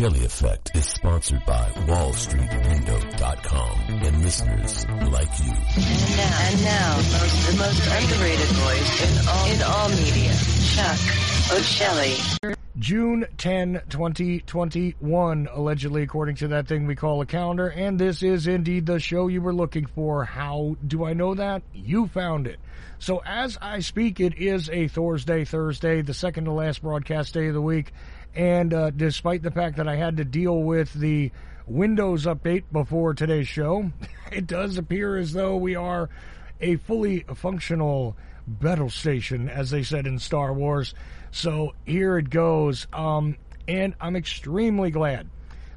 Ochelli Effect is sponsored by WallStreetWindow.com and listeners like you. And now, and now the, most, the most underrated voice in all, in all media, Chuck Ochelli. June 10, 2021, allegedly, according to that thing we call a calendar. And this is indeed the show you were looking for. How do I know that? You found it. So as I speak, it is a Thursday, Thursday, the second to last broadcast day of the week. And uh, despite the fact that I had to deal with the Windows update before today's show, it does appear as though we are a fully functional battle station, as they said in Star Wars. So here it goes. Um, and I'm extremely glad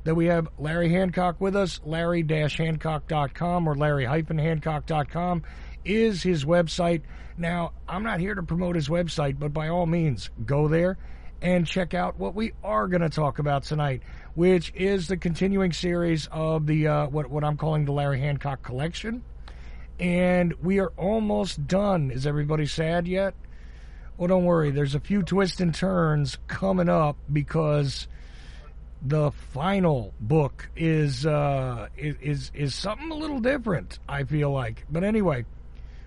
that we have Larry Hancock with us. Larry-Hancock.com or Larry-Hancock.com is his website. Now, I'm not here to promote his website, but by all means, go there and check out what we are going to talk about tonight, which is the continuing series of the uh, what what I'm calling the Larry Hancock collection. And we are almost done. Is everybody sad yet? Well, don't worry. There's a few twists and turns coming up because the final book is uh, is is something a little different. I feel like, but anyway,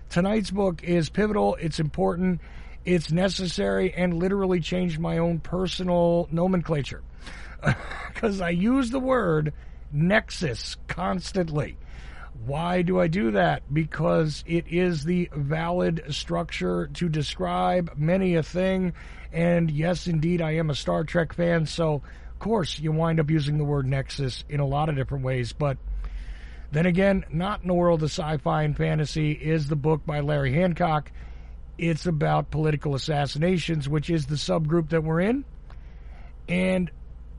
tonight's book is pivotal. It's important. It's necessary, and literally changed my own personal nomenclature because I use the word nexus constantly. Why do I do that? Because it is the valid structure to describe many a thing. And yes, indeed, I am a Star Trek fan. So, of course, you wind up using the word nexus in a lot of different ways. But then again, not in the world of sci fi and fantasy is the book by Larry Hancock. It's about political assassinations, which is the subgroup that we're in. And,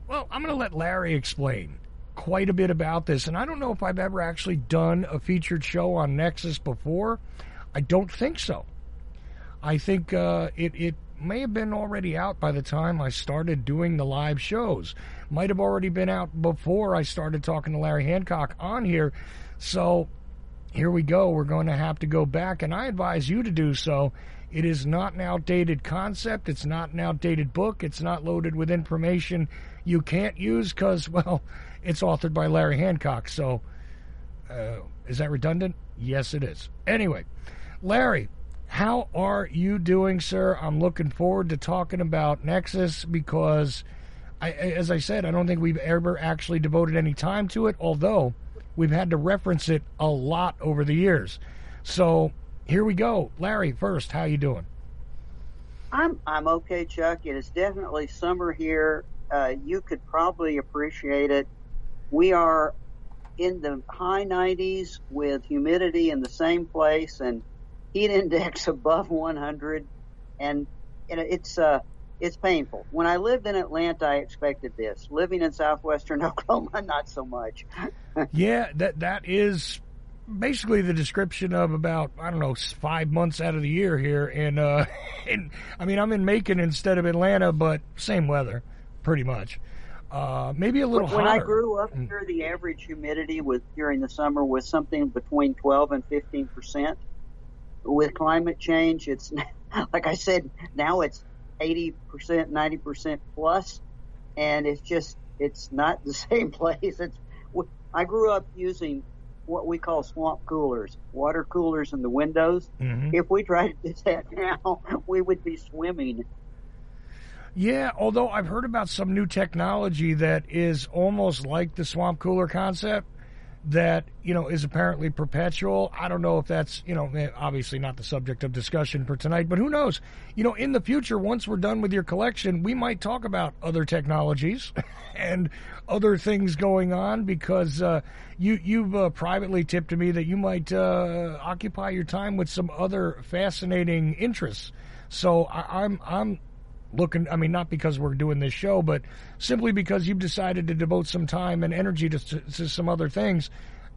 well, I'm going to let Larry explain quite a bit about this. And I don't know if I've ever actually done a featured show on Nexus before. I don't think so. I think uh, it, it may have been already out by the time I started doing the live shows. Might have already been out before I started talking to Larry Hancock on here. So here we go. We're going to have to go back, and I advise you to do so. It is not an outdated concept. It's not an outdated book. It's not loaded with information you can't use because, well, it's authored by Larry Hancock. So, uh, is that redundant? Yes, it is. Anyway, Larry, how are you doing, sir? I'm looking forward to talking about Nexus because, I, as I said, I don't think we've ever actually devoted any time to it, although we've had to reference it a lot over the years. So here we go. Larry, first, how you doing? I'm I'm okay, Chuck. It is definitely summer here. Uh, you could probably appreciate it we are in the high 90s with humidity in the same place and heat index above 100 and it's uh it's painful. When I lived in Atlanta, I expected this. Living in southwestern Oklahoma, not so much. yeah, that that is basically the description of about I don't know five months out of the year here, and uh, and I mean I'm in Macon instead of Atlanta, but same weather, pretty much. Uh, maybe a little higher. when hotter. I grew up Mm. here, the average humidity was during the summer was something between 12 and 15 percent. With climate change, it's like I said, now it's 80 percent, 90 percent plus, and it's just it's not the same place. It's I grew up using what we call swamp coolers, water coolers in the windows. Mhm. If we tried to do that now, we would be swimming. Yeah, although I've heard about some new technology that is almost like the swamp cooler concept that, you know, is apparently perpetual. I don't know if that's, you know, eh, obviously not the subject of discussion for tonight, but who knows? You know, in the future, once we're done with your collection, we might talk about other technologies and other things going on because uh, you, you've uh, privately tipped to me that you might uh, occupy your time with some other fascinating interests. So I, I'm, I'm looking i mean not because we're doing this show but simply because you've decided to devote some time and energy to, to, some other things.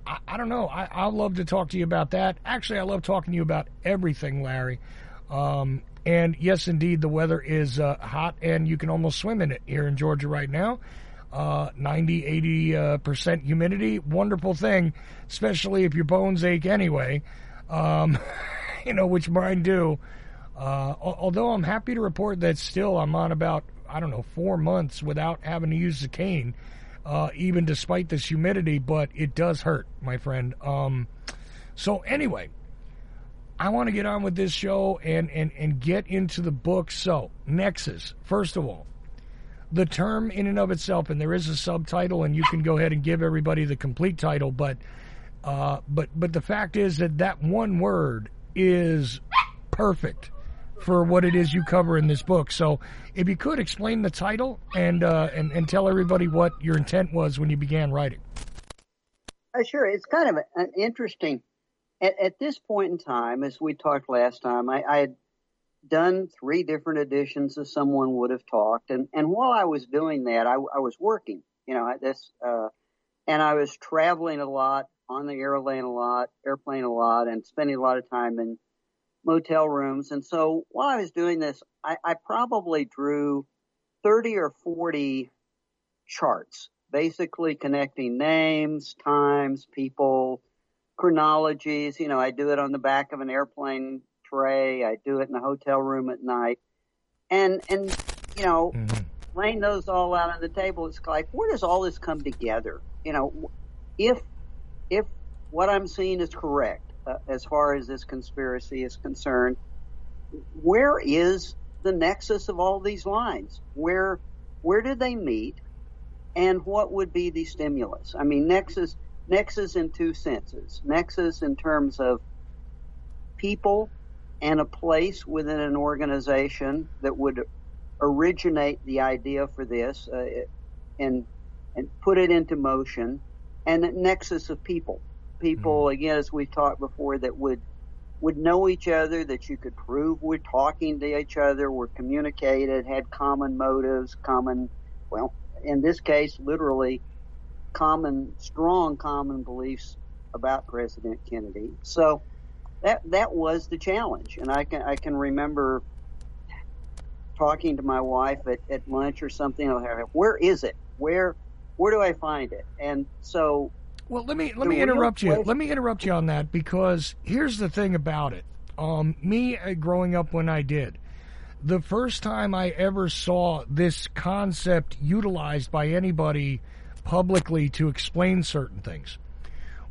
I, I don't know. I, i'd love to talk to you about that. Actually i love talking to you about everything larry. Um, and yes indeed the weather is uh, hot and you can almost swim in it here in georgia right now. Uh, 90 80 uh, percent humidity. Wonderful thing especially if your bones ache anyway. Um, you know which mine do uh, although I'm happy to report that still I'm on about I don't know, four months without having to use the cane, uh, even despite this humidity, but it does hurt, my friend. Um, so, anyway, I want to get on with this show and, and, and get into the book. So, Nexus, first of all, the term in and of itself, and there is a subtitle, and you can go ahead and give everybody the complete title, but uh, but but the fact is that that one word is perfect for what it is you cover in this book. So, if you could explain the title and uh, and and tell everybody what your intent was when you began writing. Uh, sure, it's kind of an interesting. At, at, this point in time, as we talked last time, I, I had done three different editions as someone would have talked, and and while I was doing that, I, I was working. You know, this, uh, and I was traveling a lot on the airplane a lot, airplane a lot, and spending a lot of time in motel rooms. And so while I was doing this, I, I probably drew 30 or 40 charts, basically connecting names, times, people, chronologies. You know, I do it on the back of an airplane tray. I do it in a hotel room at night. And, and, you know, mm-hmm. laying those all out on the table, it's like, where does all this come together? You know, if, if what I'm seeing is correct, uh, as far as this conspiracy is concerned. Where is the nexus of all these lines? Where where did they meet, and what would be the stimulus? I mean, nexus nexus in two senses. Nexus in terms of people and a place within an organization that would originate the idea for this uh, and and put it into motion, and nexus of people people, mm-hmm. again, as we've talked before, that would would know each other, that you could prove we're talking to each other, were communicated, had common motives, common, well, in this case, literally common, strong common beliefs about President Kennedy. So that that was the challenge, and I can I can remember talking to my wife at, at lunch or something. Where is it? Where where do I find it? And so well, let me let me interrupt you. Let me interrupt you on that because here's the thing about it. Um, me uh, growing up when I did, the first time I ever saw this concept utilized by anybody publicly to explain certain things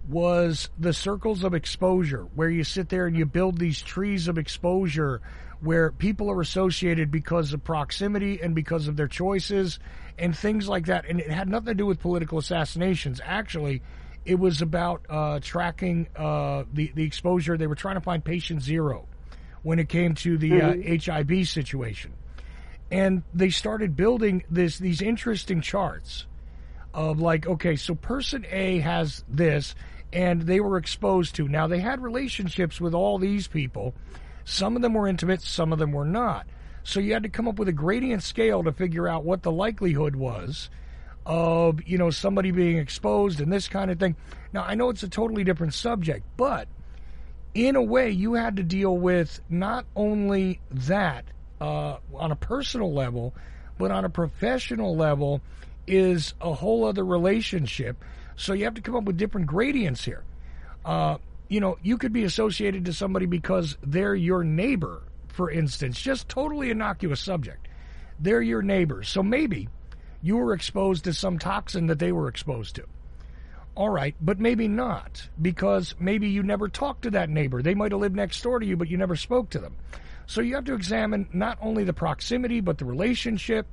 was the circles of exposure, where you sit there and you build these trees of exposure where people are associated because of proximity and because of their choices and things like that. And it had nothing to do with political assassinations. Actually, it was about uh, tracking uh, the the exposure. They were trying to find patient zero when it came to the mm-hmm. uh, HIV situation, and they started building this these interesting charts of like, okay, so person A has this, and they were exposed to. Now they had relationships with all these people. Some of them were intimate, some of them were not. So you had to come up with a gradient scale to figure out what the likelihood was of you know somebody being exposed and this kind of thing. Now I know it's a totally different subject, but in a way you had to deal with not only that uh, on a personal level, but on a professional level is a whole other relationship. So you have to come up with different gradients here. Uh, you know, you could be associated to somebody because they're your neighbor, for instance, just totally innocuous subject. They're your neighbor. So maybe you were exposed to some toxin that they were exposed to. All right, but maybe not, because maybe you never talked to that neighbor. They might have lived next door to you, but you never spoke to them. So you have to examine not only the proximity, but the relationship.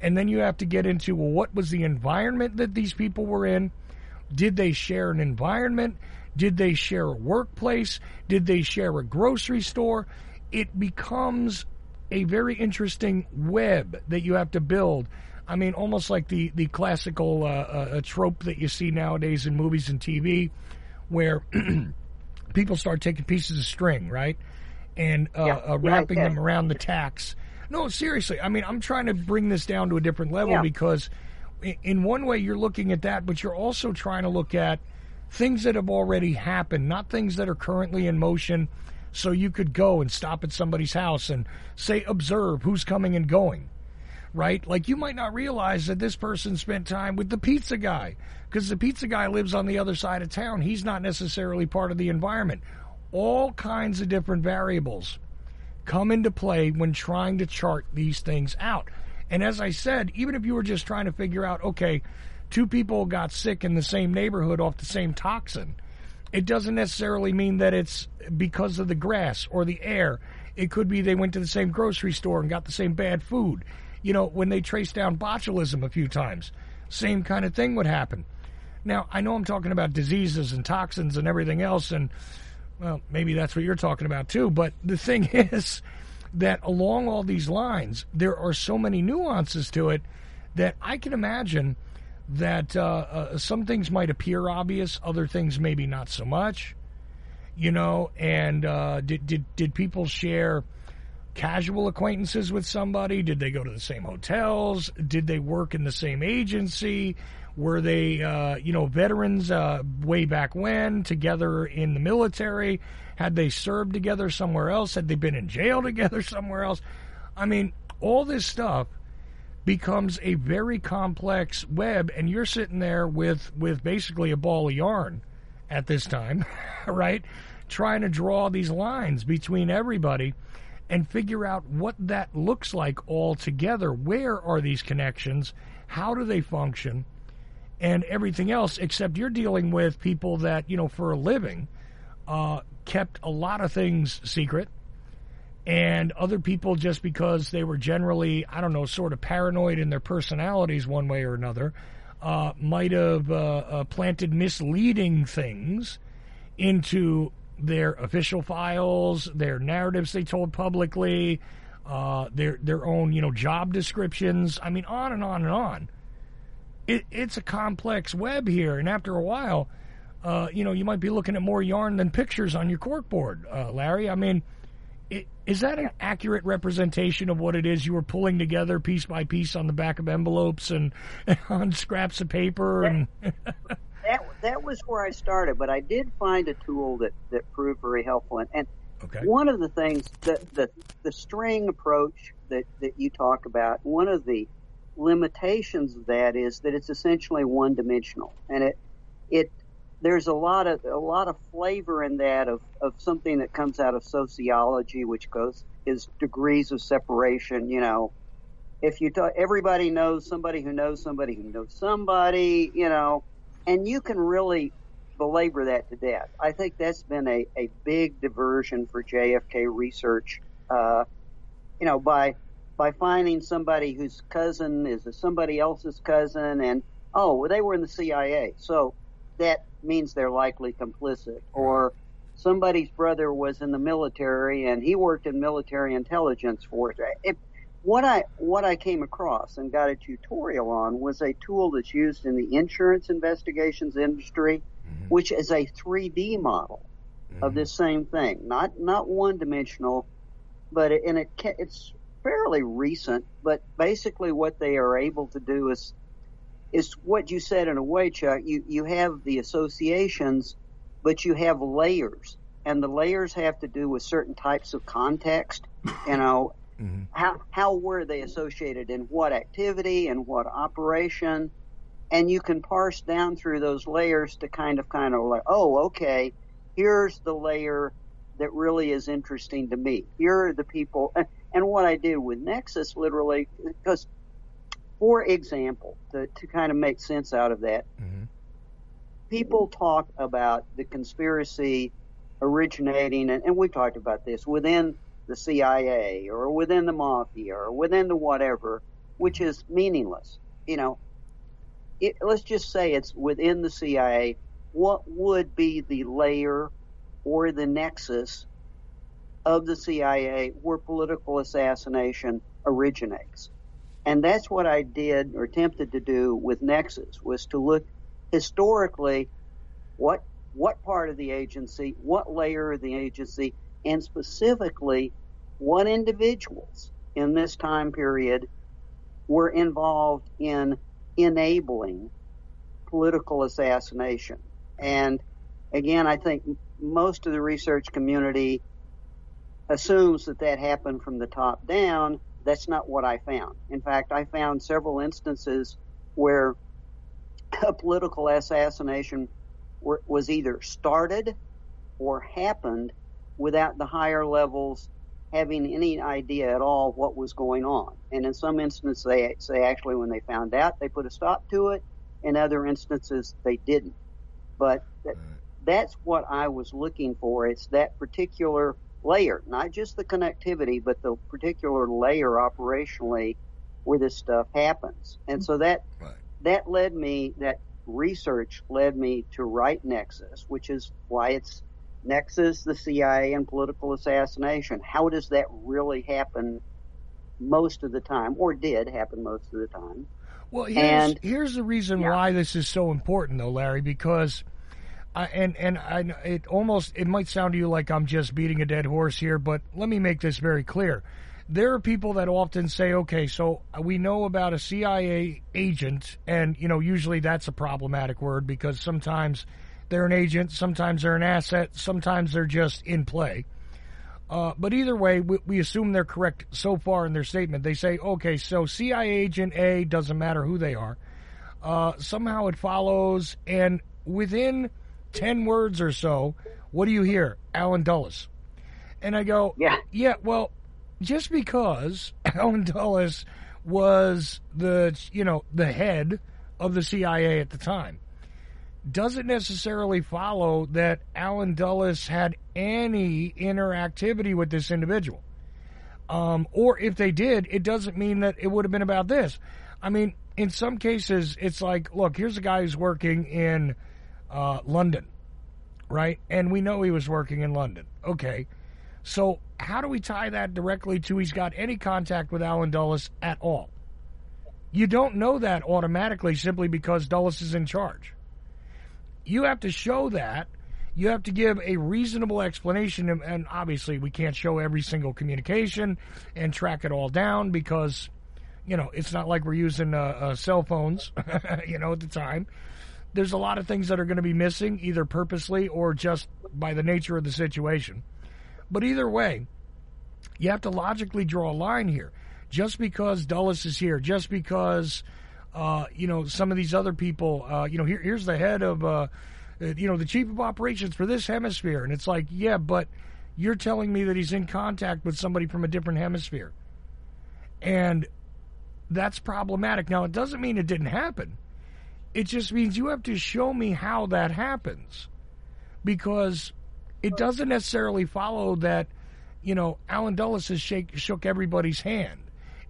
And then you have to get into well, what was the environment that these people were in? Did they share an environment? Did they share a workplace? Did they share a grocery store? It becomes a very interesting web that you have to build I mean, almost like the the classical uh, uh, trope that you see nowadays in movies and TV, where people start taking pieces of string, right, and uh, yeah. Uh, wrapping yeah, them around the tacks. No, seriously. I mean, I'm trying to bring this down to a different level because, in one way, you're looking at that, but you're also trying to look at things that have already happened, not things that are currently in motion. So you could go and stop at somebody's house and say, observe who's coming and going right? Like you might not realize that this person spent time with the pizza guy because the pizza guy lives on the other side of town. He's not necessarily part of the environment. All kinds of different variables come into play when trying to chart these things out. And as I said, even if you were just trying to figure out, okay, two people got sick in the same neighborhood off the same toxin, it doesn't necessarily mean that it's because of the grass or the air. It could be they went to the same grocery store and got the same bad food. You know, when they traced down botulism a few times, same kind of thing would happen. Now, I know I'm talking about diseases and toxins and everything else, and well, maybe that's what you're talking about too. But the thing is that along all these lines, there are so many nuances to it that I can imagine that uh, uh, some things might appear obvious, other things maybe not so much. You know, and uh, did did did people share casual acquaintances with somebody? Did they go to the same hotels? Did they work in the same agency? Were they, uh, you know, veterans uh, way back when together in the military? Had they served together somewhere else? Had they been in jail together somewhere else? I mean, all this stuff becomes a very complex web, and you're sitting there with with basically a ball of yarn at this time, right? Trying to draw these lines between everybody and figure out what that looks like all together. Where are these connections? How do they function? And everything else, except you're dealing with people that, you know, for a living, uh, kept a lot of things secret and other people just because they were generally i don't know sort of paranoid in their personalities one way or another uh, might have uh, uh, planted misleading things into their official files their narratives they told publicly uh, their their own you know job descriptions. I mean on and on and on. It, it's a complex web here and after a while uh, you know you might be looking at more yarn than pictures on your corkboard uh, larry. I mean is that an accurate representation of what it is you were pulling together piece by piece on the back of envelopes and, and on scraps of paper and that that was where I started, but I did find a tool that, that proved very helpful. And, and okay. one of the things that the the string approach that, that you talk about, one of the limitations of that is that it's essentially one dimensional, and it it there's a lot of a lot of flavor in that of, of something that comes out of sociology, which goes is degrees of separation. You know, if you talk, everybody knows somebody who knows somebody who knows somebody. You know, and you can really belabor that to death. I think that's been a, a big diversion for JFK research. Uh, you know, by by finding somebody whose cousin is somebody else's cousin, and oh, well, they were in the CIA, so that means they're likely complicit. Or somebody's brother was in the military and he worked in military intelligence for it. What I what I came across and got a tutorial on was a tool that's used in the insurance investigations industry, mm-hmm. which is a 3D model mm-hmm. of this same thing, not not one dimensional, but it, and it it's fairly recent. But basically, what they are able to do is is what you said in a way, Chuck. You you have the associations, but you have layers, and the layers have to do with certain types of context. You know, mm-hmm. how how were they associated in what activity and what operation, and you can parse down through those layers to kind of kind of like, oh, okay, here's the layer that really is interesting to me. Here are the people, and, and what I did with Nexus, literally, because for example, to, to kind of make sense out of that, mm-hmm. people talk about the conspiracy originating, and, and we've talked about this, within the CIA or within the mafia or within the whatever, which is meaningless. You know, it, let's just say it's within the CIA. What would be the layer or the nexus of the CIA where political assassination originates? And that's what I did or attempted to do with Nexus was to look historically what what part of the agency, what layer of the agency, and specifically what individuals in this time period were involved in enabling political assassination. And again, I think most of the research community assumes that that happened from the top down, that's not what I found. In fact, I found several instances where a political assassination was either started or happened without the higher levels having any idea at all what was going on. And in some instances, they say actually when they found out, they put a stop to it. In other instances, they didn't. But that, that's what I was looking for. It's that particular layer, not just the connectivity, but the particular layer operationally where this stuff happens. And so that Right. that led me that research led me to write Nexus, which is why it's Nexus, the CIA, and political assassination. How does that really happen most of the time, or did happen most of the time? Well, here's, And- here's the reason Yeah. why this is so important, though, Larry, because. I, and and I, it almost it might sound to you like I'm just beating a dead horse here, but let me make this very clear. There are people that often say, "Okay, so we know about a CIA agent," and you know, usually that's a problematic word because sometimes they're an agent, sometimes they're an asset, sometimes they're just in play. Uh, but either way, we, we assume they're correct so far in their statement. They say, okay, so CIA agent A doesn't matter who they are. Uh, somehow it follows, and within 10 words or so, what do you hear? Alan Dulles. And I go, Yeah. yeah, well, just because Alan Dulles was the, you know, the head of the CIA at the time doesn't necessarily follow that Alan Dulles had any interactivity with this individual. Um, or if they did, it doesn't mean that it would have been about this. I mean, in some cases, it's like, look, here's a guy who's working in uh, London, right? And we know he was working in London. Okay. So how do we tie that directly to he's got any contact with Alan Dulles at all? You don't know that automatically simply because Dulles is in charge you have to show that. You have to give a reasonable explanation, and- obviously, we can't show every single communication and track it all down because, you know, it's not like we're using uh, uh, cell phones, you know, at the time. There's a lot of things that are going to be missing, either purposely or just by the nature of the situation. But either way, you have to logically draw a line here. Just because Dulles is here, just because uh, you know some of these other people, uh, you know, here, here's the head of, uh, uh, you know, the chief of operations for this hemisphere, and it's like, yeah, but you're telling me that he's in contact with somebody from a different hemisphere, and that's problematic. Now, it doesn't mean it didn't happen. It just means you have to show me how that happens, because it doesn't necessarily follow that you know, Alan Dulles has shake, shook everybody's hand.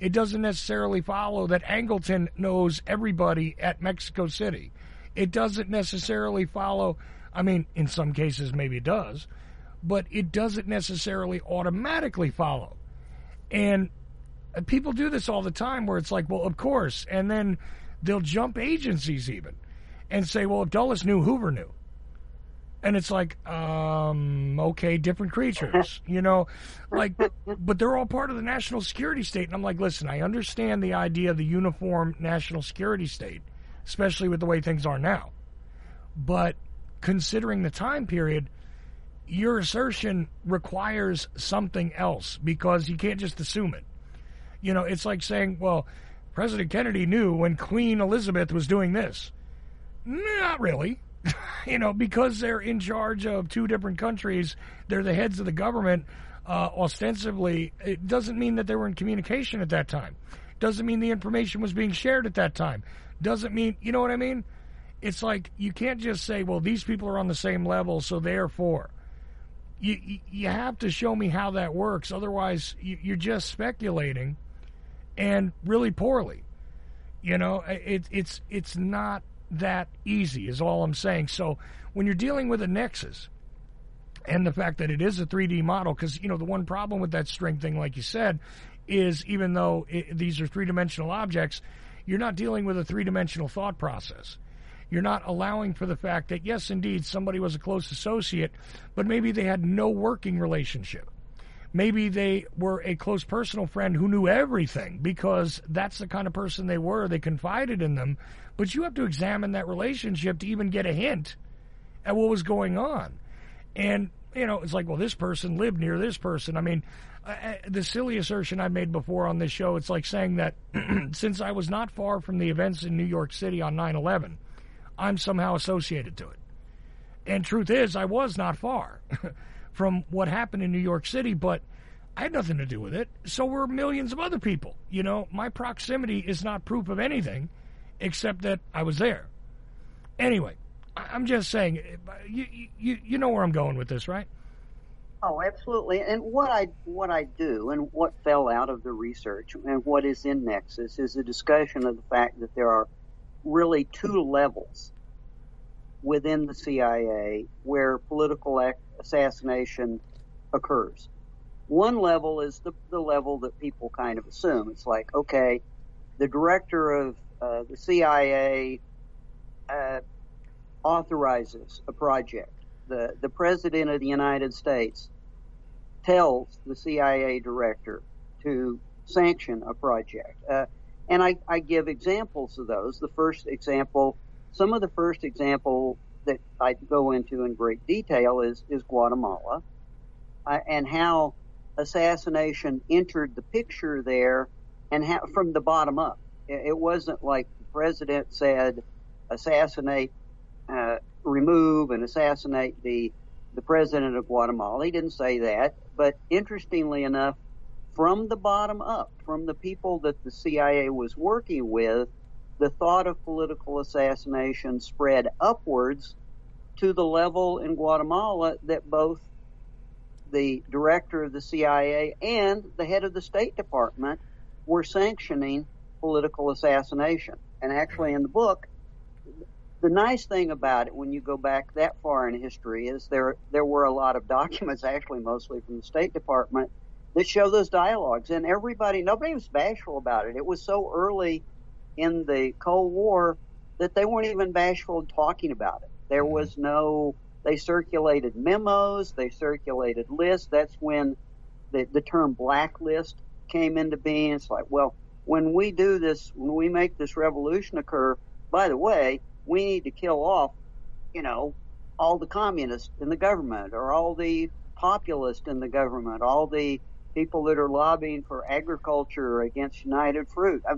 It doesn't necessarily follow that Angleton knows everybody at Mexico City. It doesn't necessarily follow, I mean, in some cases maybe it does, but it doesn't necessarily automatically follow. And uh, people do this all the time where it's like, well, of course. And then they'll jump agencies even and say, well, if Dulles knew, Hoover knew and it's like um okay different creatures you know? Like but they're all part of the national security state and i'm like listen i understand the idea of the uniform national security state especially with the way things are now. But considering the time period your assertion requires something else because you can't just assume it. You know it's like saying well president kennedy knew when queen elizabeth was doing this. Not really you know, because they're in charge of two different countries, they're the heads of the government. Uh, ostensibly, it doesn't mean that they were in communication at that time. Doesn't mean the information was being shared at that time. Doesn't mean, you know what I mean? It's like you can't just say, "Well, these people are on the same level, so therefore." You you- have to show me how that works. Otherwise, you, you're just speculating, and really poorly. You know, it, it's it's not that easy, is all I'm saying. So when you're dealing with a Nexus and the fact that it is a 3D model, because you know the one problem with that string thing, like you said, is even though it, these are three dimensional objects, you're not dealing with a three dimensional thought process. You're not allowing for the fact that yes, indeed, somebody was a close associate, but maybe they had no working relationship maybe they were a close personal friend who knew everything because that's the kind of person they were. They confided in them. But you have to examine that relationship to even get a hint at what was going on. And, you know, it's like, well, this person lived near this person. I mean, uh, the silly assertion I made before on this show, it's like saying that since I was not far from the events in New York City on 9 11, I'm somehow associated to it. And truth is, I was not far from what happened in New York City, but I had nothing to do with it. So were millions of other people. You know, my proximity is not proof of anything except that I was there. Anyway, I'm just saying, you, you, you know where I'm going with this, right? Oh, absolutely. And what I what I do and what fell out of the research and what is in Nexus is a discussion of the fact that there are really two levels within the CIA where political assassination occurs. One level is the, the level that people kind of assume. It's like, okay, the director of uh, the CIA uh, authorizes a project. The, the president of the United States tells the CIA director to sanction a project. Uh, and I, I, give examples of those. The first example, some of the first example that I go into in great detail is, is Guatemala uh, and how assassination entered the picture there and how, from the bottom up. It, wasn't like the president said, assassinate, uh, remove and assassinate the, the president of Guatemala. He didn't say that. But interestingly enough, from the bottom up, from the people that the CIA was working with, the thought of political assassination spread upwards to the level in Guatemala that both the director of the CIA and the head of the State Department were sanctioning political assassination. And actually, in the book, the nice thing about it, when you go back that far in history, is there there were a lot of documents, actually mostly from the State Department, that show those dialogues, and everybody, nobody was bashful about it. It was so early in the Cold War that they weren't even bashful in talking about it. There mm-hmm. was no. They circulated memos, they circulated lists. That's when the the term blacklist came into being. It's like, well, when we do this, when we make this revolution occur, by the way, we need to kill off, you know, all the communists in the government or all the populists in the government, all the people that are lobbying for agriculture against United Fruit. I,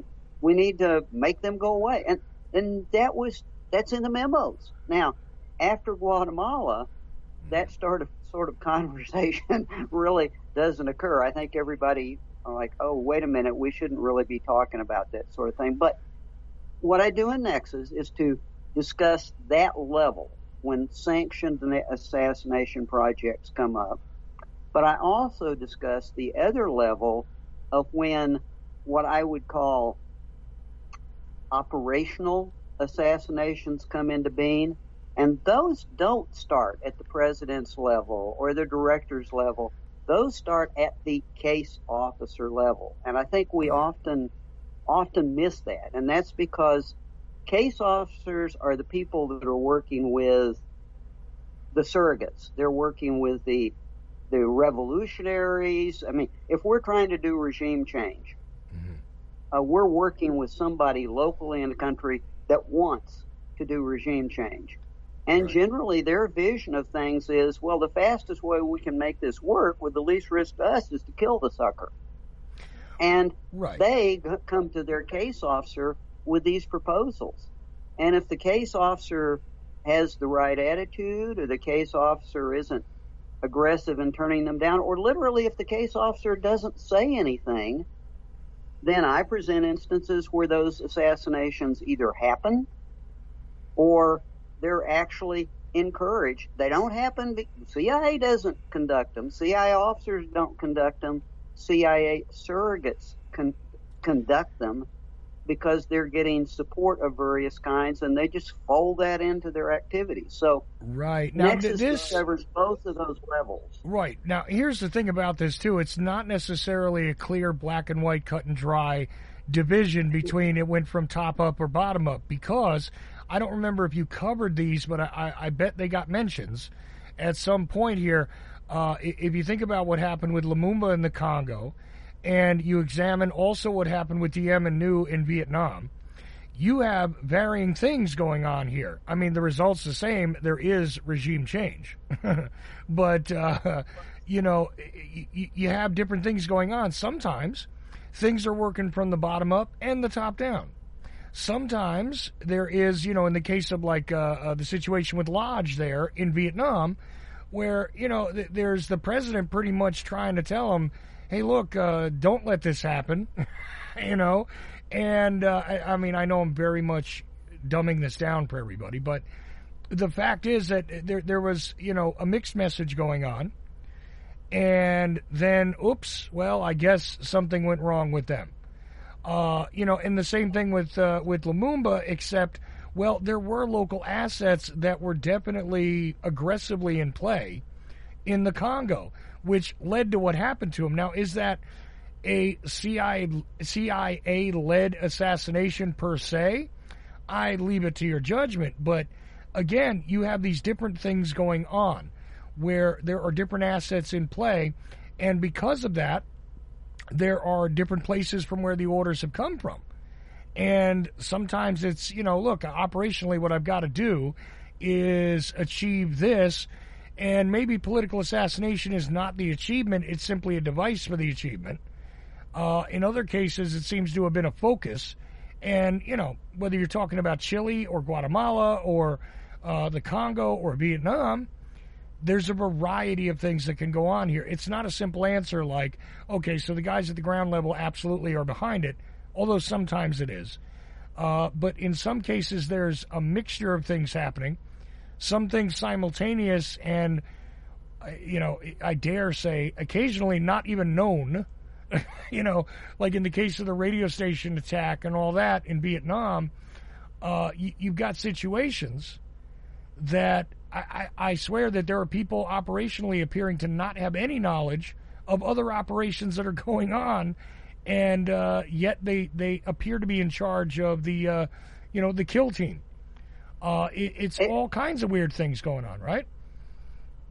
we need to make them go away. And, and that was, that's in the memos. Now, after Guatemala, that sort of, sort of conversation really doesn't occur. I think everybody uh, like, oh, wait a minute, we shouldn't really be talking about that sort of thing. But what I do in Nexus is to discuss that level when sanctioned assassination projects come up. But I also discuss the other level of when what I would call operational assassinations come into being. And those don't start at the president's level or the director's level. Those start at the case officer level. And I think we often, often miss that. And that's because Case officers are the people that are working with the surrogates. They're working with the the revolutionaries. I mean, if we're trying to do regime change. Uh, we're working with somebody locally in the country that wants to do regime change. And right. generally, their vision of things is, well, the fastest way we can make this work with the least risk to us is to kill the sucker. And right. they come to their case officer with these proposals. And if the case officer has the right attitude or the case officer isn't aggressive in turning them down, or literally if the case officer doesn't say anything, then I present instances where those assassinations either happen or they're actually encouraged. They don't happen. CIA doesn't conduct them. CIA officers don't conduct them. CIA surrogates con- conduct them because they're getting support of various kinds, and they just fold that into their activities. So, right now, Nexus this covers both of those levels. Right now, here's the thing about this too: it's not necessarily a clear black and white, cut and dry division between it went from top up or bottom up because I don't remember if you covered these, but I, I bet they got mentions at some point here. Uh, if you think about what happened with Lumumba in the Congo, and you examine also what happened with Diem and Nhu in Vietnam, you have varying things going on here. I mean, the result's the same. There is regime change, but uh, you know, you, you have different things going on. Sometimes things are working from the bottom up and the top down. Sometimes there is, you know, in the case of like uh, uh, the situation with Lodge there in Vietnam, where you know th- there's the president pretty much trying to tell him hey, look, uh, don't let this happen, you know. And uh, I, I mean, I know I'm very much dumbing this down for everybody, but the fact is that there there was you know a mixed message going on, and then oops, well, I guess something went wrong with them. Uh, you know, and the same thing with uh, with Lumumba, except well, there were local assets that were definitely aggressively in play in the Congo, which led to what happened to him. Now, is that a CIA CIA led assassination per se? I leave it to your judgment, but again, you have these different things going on where there are different assets in play, and because of that, there are different places from where the orders have come from. And sometimes it's, you know, look, operationally, what I've got to do is achieve this. And maybe political assassination is not the achievement, it's simply a device for the achievement. Uh, in other cases, it seems to have been a focus. And, you know, whether you're talking about Chile or Guatemala or uh, the Congo or Vietnam, there's a variety of things that can go on here. It's not a simple answer like, okay, so the guys at the ground level absolutely are behind it, although sometimes it is. Uh, but in some cases, there's a mixture of things happening, some things simultaneous, and, uh, you know, I dare say, occasionally not even known. you know, like in the case of the radio station attack and all that in Vietnam, uh, you, you've got situations that I, I, swear that there are people operationally appearing to not have any knowledge of other operations that are going on, and uh, yet they they appear to be in charge of the uh, you know the kill team. Uh, it, it's it, all kinds of weird things going on, right?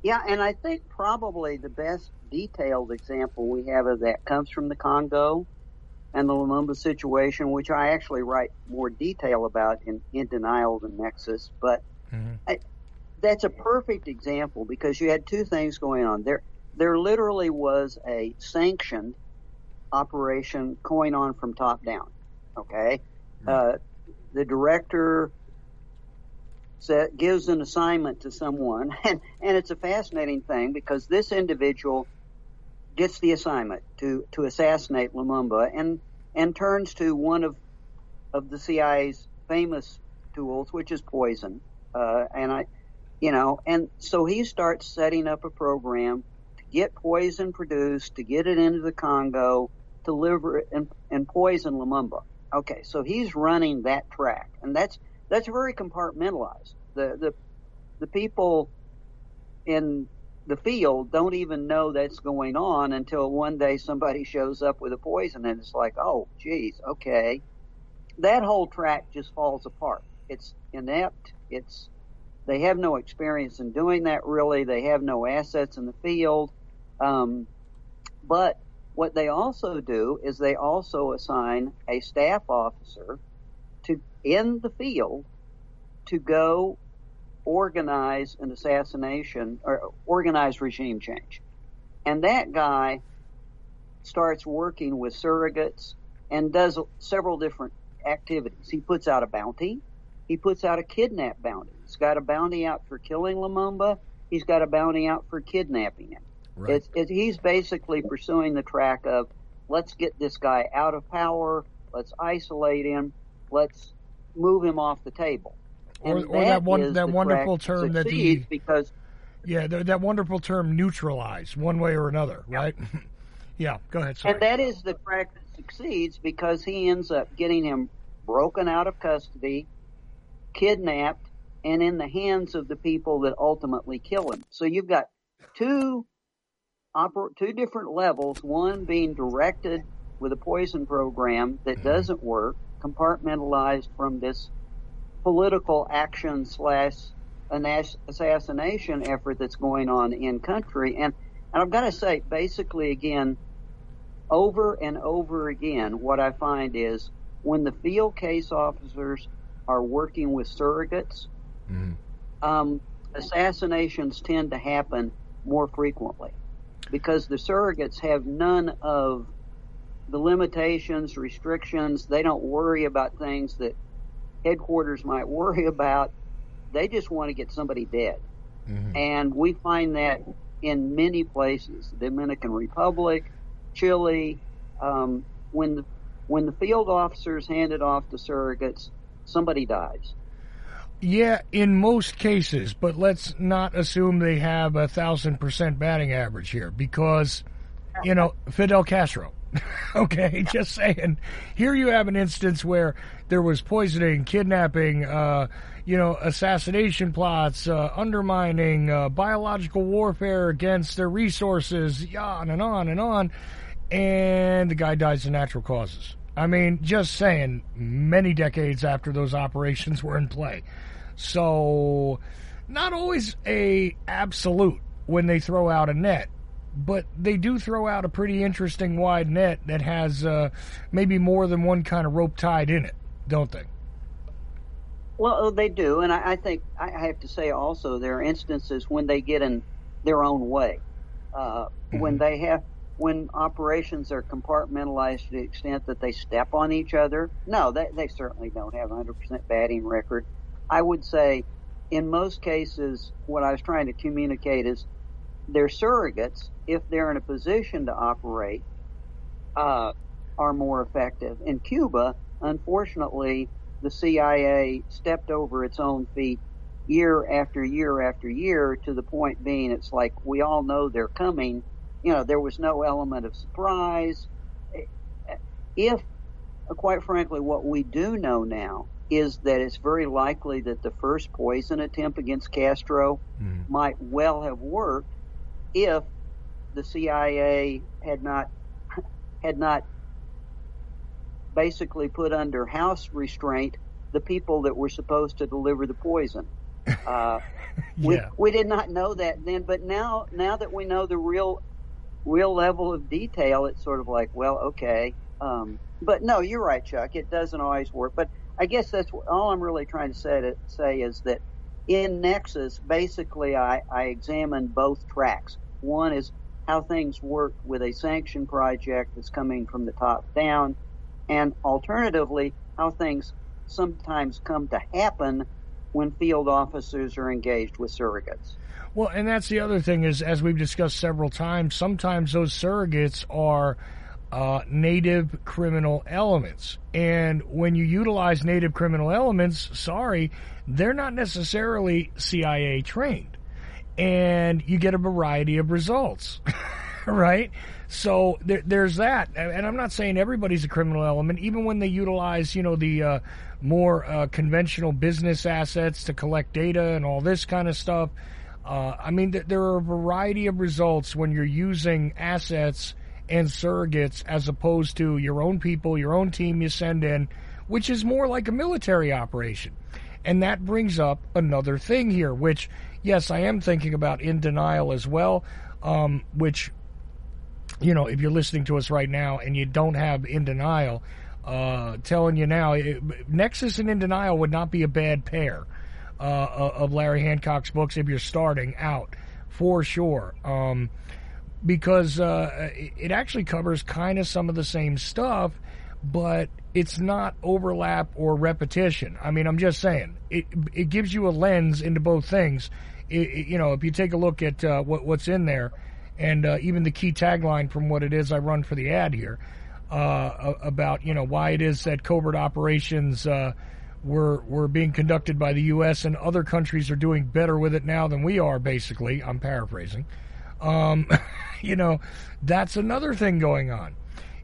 Yeah, and I think probably the best detailed example we have of that comes from the Congo and the Lumumba situation, which I actually write more detail about in, in Denial the Nexus. But mm-hmm. I, that's a perfect example because you had two things going on there. There literally was a sanctioned operation going on from top down. Okay, mm-hmm. uh, the director set, gives an assignment to someone, and and it's a fascinating thing because this individual gets the assignment to to assassinate Lumumba and and turns to one of of the CIA's famous tools, which is poison. Uh, and I you know, and so he starts setting up a program to get poison produced, to get it into the Congo, to deliver it and, and poison Lumumba. Okay, so he's running that track, and that's that's very compartmentalized. The the the people in the field don't even know that's going on until one day somebody shows up with a poison, and it's like, oh, geez, okay, that whole track just falls apart. It's inept. It's they have no experience in doing that really. They have no assets in the field. Um, but what they also do is they also assign a staff officer in the field to go organize an assassination or organize regime change. And that guy starts working with surrogates and does several different activities. He puts out a bounty. He puts out a kidnap bounty. He's got a bounty out for killing Lumumba. He's got a bounty out for kidnapping him. Right. It's, it, he's basically pursuing the track of let's get this guy out of power, let's isolate him, let's move him off the table. Or, or that, that one that wonderful term that the because yeah the, that wonderful term neutralize one way or another, right? yeah, go ahead. Sorry. And that is the crack that succeeds because he ends up getting him broken out of custody, kidnapped, and in the hands of the people that ultimately kill him. So you've got two oper- two different levels, one being directed with a poison program that mm-hmm. doesn't work, compartmentalized from this political action slash assassination effort that's going on in country. And, and I've got to say, basically, again, over and over again, what I find is when the field case officers are working with surrogates, Mm-hmm. Um, assassinations tend to happen more frequently because the surrogates have none of the limitations, restrictions. They don't worry about things that headquarters might worry about. They just want to get somebody dead. Mm-hmm. And we find that in many places, the Dominican Republic, Chile. Um, when the when the field officers handed off to surrogates, somebody dies. Yeah, in most cases, but let's not assume they have a thousand percent batting average here because, you know, Fidel Castro. okay, just saying. Here you have an instance where there was poisoning, kidnapping, uh, you know, assassination plots, uh, undermining, uh, biological warfare against their resources, on and on and on, and the guy dies of natural causes. I mean, just saying, many decades after those operations were in play. So, not always a absolute when they throw out a net, but they do throw out a pretty interesting wide net that has uh, maybe more than one kind of rope tied in it, don't they? Well, they do, and I, I think I have to say also there are instances when they get in their own way, uh, mm-hmm. when they have when operations are compartmentalized to the extent that they step on each other. No, they, they certainly don't have a 100% batting record. I would say in most cases, what I was trying to communicate is their surrogates, if they're in a position to operate, uh, are more effective. In Cuba, unfortunately, the CIA stepped over its own feet year after year after year to the point being it's like we all know they're coming. You know, there was no element of surprise. If, quite frankly, what we do know now is that it's very likely that the first poison attempt against Castro mm. might well have worked if the CIA had not had not basically put under house restraint the people that were supposed to deliver the poison. Uh, yeah. we, we did not know that then, but now now that we know the real real level of detail, it's sort of like, well, okay. Um, but no, you're right, Chuck. It doesn't always work. But I guess that's what, all I'm really trying to say, to say is that in Nexus, basically, I, I examine both tracks. One is how things work with a sanction project that's coming from the top down, and alternatively, how things sometimes come to happen when field officers are engaged with surrogates. Well, and that's the other thing is, as we've discussed several times, sometimes those surrogates are uh, native criminal elements. And when you utilize native criminal elements, sorry, they're not necessarily CIA trained. And you get a variety of results, right? So there, there's that. And I'm not saying everybody's a criminal element, even when they utilize, you know, the uh, more uh, conventional business assets to collect data and all this kind of stuff. Uh, I mean, th- there are a variety of results when you're using assets and surrogates as opposed to your own people, your own team you send in, which is more like a military operation. And that brings up another thing here, which, yes, I am thinking about in denial as well, um, which, you know, if you're listening to us right now and you don't have in denial, uh, telling you now, it, Nexus and in denial would not be a bad pair uh, of Larry Hancock's books if you're starting out, for sure. Um, because uh, it actually covers kind of some of the same stuff, but it's not overlap or repetition. I mean, I'm just saying it it gives you a lens into both things. It, you know, if you take a look at uh, what what's in there, and uh, even the key tagline from what it is I run for the ad here uh, about you know why it is that covert operations uh, were were being conducted by the U.S. and other countries are doing better with it now than we are. Basically, I'm paraphrasing. Um, you know, that's another thing going on.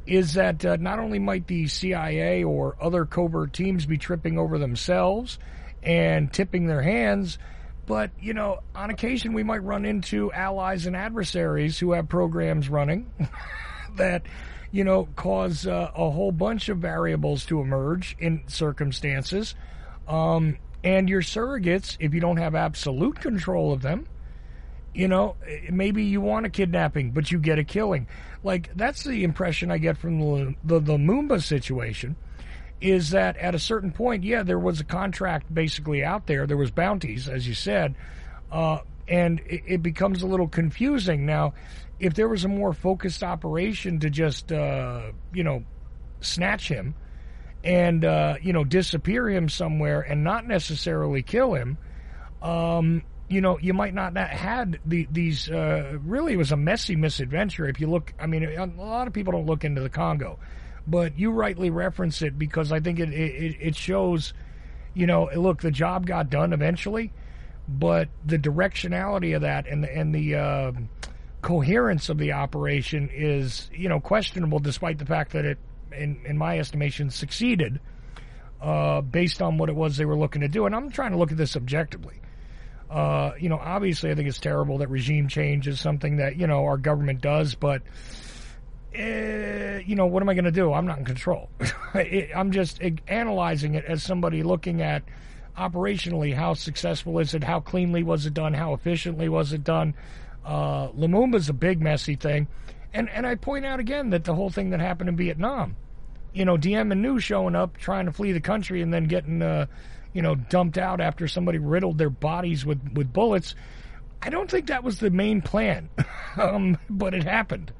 Is that uh, not only might the CIA or other covert teams be tripping over themselves and tipping their hands, but, you know, on occasion we might run into allies and adversaries who have programs running that, you know, cause uh, a whole bunch of variables to emerge in circumstances. Um, and your surrogates, if you don't have absolute control of them, you know, maybe you want a kidnapping, but you get a killing. Like that's the impression I get from the the, the Lumumba situation. Is that at a certain point, yeah, there was a contract basically out there. There was bounties, as you said, uh, and it, it, becomes a little confusing now. If there was a more focused operation to just, uh, you know, snatch him and uh, you know disappear him somewhere and not necessarily kill him, um, you know, you might not have had the, these. Uh, really, it was a messy misadventure. If you look, I mean, a lot of people don't look into the Congo, but you rightly reference it because I think it it, it shows. You know, look, the job got done eventually, but the directionality of that and the and the uh, coherence of the operation is you know questionable, despite the fact that it, in in my estimation, succeeded uh, based on what it was they were looking to do. And I'm trying to look at this objectively. Uh, you know, obviously, I think it's terrible that regime change is something that you know our government does, but uh, you know, what am I going to do? I'm not in control. I'm just analyzing it as somebody looking at operationally how successful is it, how cleanly was it done, how efficiently was it done. Uh, Lumumba's a big messy thing, and and I point out again that the whole thing that happened in Vietnam, you know, Diem and Nhu showing up trying to flee the country and then getting uh, you know, dumped out after somebody riddled their bodies with, with bullets. I don't think that was the main plan, um, but it happened.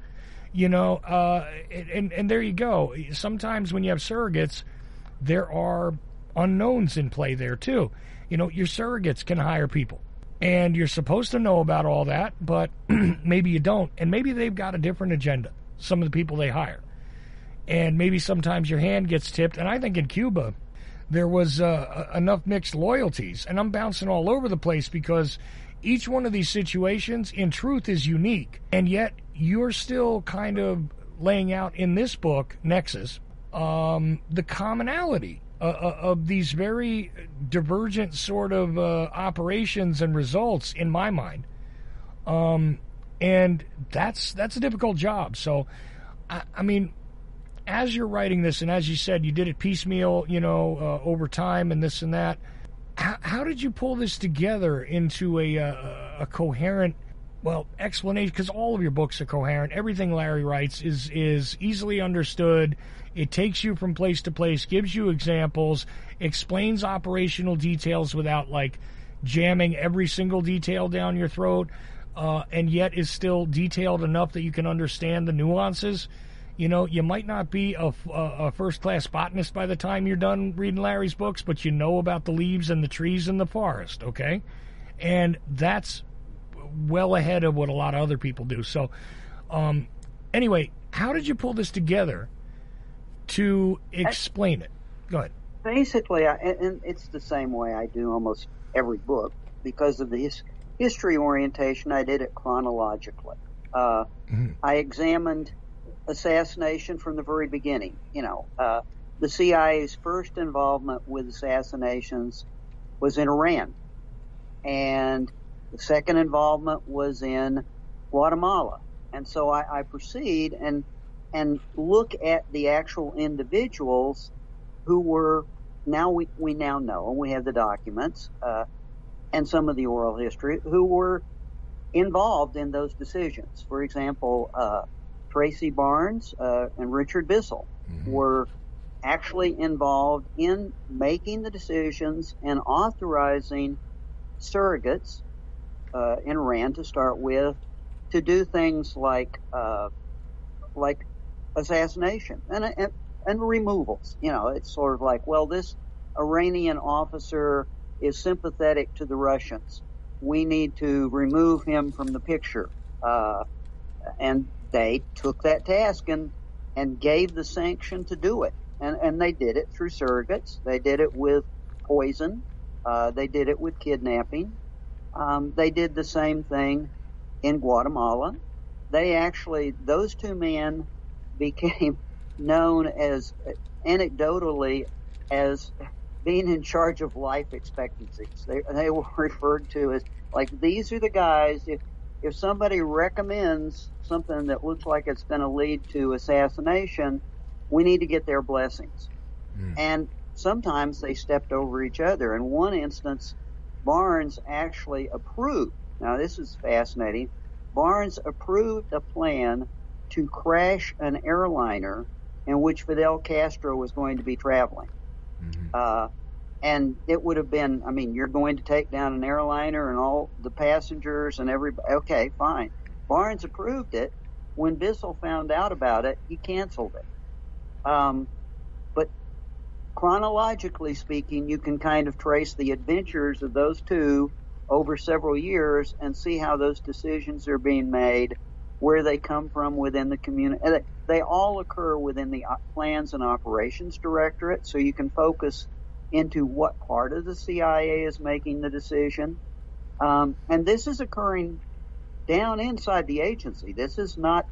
You know, uh, and and there you go. Sometimes when you have surrogates, there are unknowns in play there too. You know, your surrogates can hire people, and you're supposed to know about all that, but maybe you don't, and maybe they've got a different agenda. Some of the people they hire, and maybe sometimes your hand gets tipped. And I think in Cuba, there was uh, enough mixed loyalties. And I'm bouncing all over the place because each one of these situations, in truth, is unique. And yet, you're still kind of laying out in this book, Nexus, um, the commonality uh, uh of these very divergent sort of uh, operations and results, in my mind. Um, and that's that's a difficult job. So, I, I mean, as you're writing this, and as you said, you did it piecemeal, you know, uh, over time and this and that. How, how, did you pull this together into a, uh, a coherent, well, explanation? Because all of your books are coherent. Everything Larry writes is is easily understood. It takes you from place to place, gives you examples, explains operational details without like jamming every single detail down your throat, uh, and yet is still detailed enough that you can understand the nuances you know, you might not be a, a first class botanist by the time you're done reading Larry's books, but you know about the leaves and the trees in the forest, okay? And that's well ahead of what a lot of other people do. So, um, anyway, how did you pull this together to explain it? Go ahead. Basically, I, and it's the same way I do almost every book because of the history orientation. I did it chronologically. Uh, mm-hmm. I examined assassination from the very beginning. You know, uh, the CIA's first involvement with assassinations was in Iran, and the second involvement was in Guatemala. And so I, I proceed and and look at the actual individuals who were now we, we now know and we have the documents uh, and some of the oral history who were involved in those decisions. For example, uh, Tracy Barnes uh, and Richard Bissell mm-hmm. were actually involved in making the decisions and authorizing surrogates uh, in Iran to start with to do things like uh, like assassination and, and and removals. You know, it's sort of like, well, this Iranian officer is sympathetic to the Russians. We need to remove him from the picture. Uh, and they took that task and and gave the sanction to do it. And and they did it through surrogates. They did it with poison. Uh, they did it with kidnapping. Um, they did the same thing in Guatemala. They actually those two men became known as anecdotally as being in charge of life expectancies. They they were referred to as like these are the guys if if somebody recommends something that looks like it's going to lead to assassination, we need to get their blessings. Mm. And sometimes they stepped over each other. In one instance, Barnes actually approved. Now, this is fascinating. Barnes approved a plan to crash an airliner in which Fidel Castro was going to be traveling. Mm-hmm. Uh, and it would have been, I mean, you're going to take down an airliner and all the passengers and everybody. Okay, fine. Barnes approved it. When Bissell found out about it, he canceled it. Um, chronologically speaking, you can kind of trace the adventures of those two over several years and see how those decisions are being made, where they come from within the community. They, all occur within the uh, plans and operations directorate, so you can focus into what part of the CIA is making the decision. Um, and this is occurring down inside the agency. This is not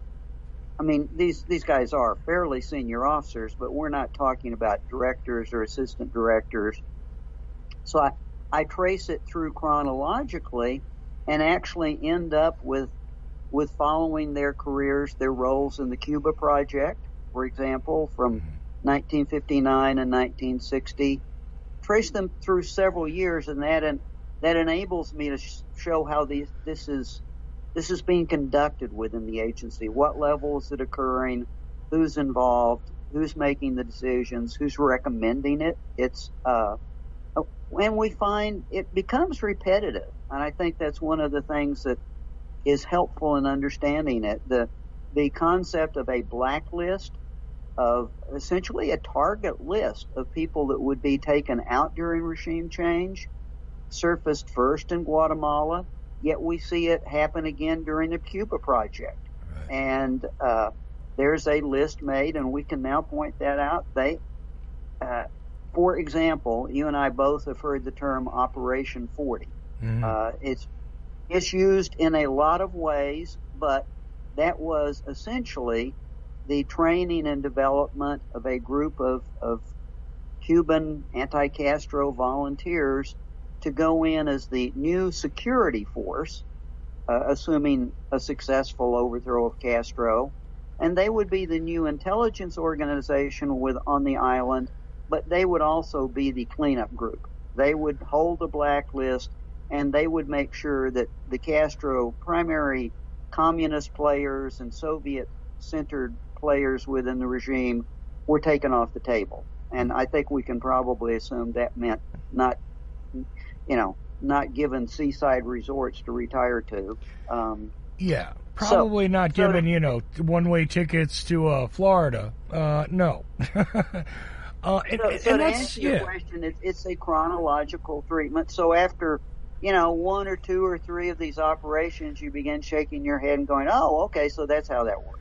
I mean, these these guys are fairly senior officers, but we're not talking about directors or assistant directors. So I, I trace it through chronologically, and actually end up with with following their careers, their roles in the Cuba project, for example, from mm-hmm. 1959 and 1960. Trace them through several years, and that and that enables me to sh- show how these this is this is being conducted within the agency. What level is it occurring? Who's involved? Who's making the decisions? Who's recommending it? It's, uh, and we find it becomes repetitive. And I think that's one of the things that is helpful in understanding it. The, the concept of a blacklist of essentially a target list of people that would be taken out during regime change surfaced first in Guatemala Yet we see it happen again during the Cuba project. Right. And uh, there's a list made, and we can now point that out. They, uh, for example, you and I both have heard the term Operation 40. Mm-hmm. Uh, it's it's used in a lot of ways, but that was essentially the training and development of a group of, of Cuban anti-Castro volunteers to go in as the new security force, uh, assuming a successful overthrow of Castro, and they would be the new intelligence organization with on the island, but they would also be the cleanup group. They would hold a blacklist, and they would make sure that the Castro primary communist players and Soviet centered players within the regime were taken off the table. And I think we can probably assume that meant not you know, not given seaside resorts to retire to. Um, yeah, probably so, not given, so you know, one way tickets to uh, Florida. Uh, no. uh, and, so, so to answer your yeah. question, it, it's a chronological treatment. So after, you know, one or two or three of these operations, you begin shaking your head and going, oh, okay, so that's how that works.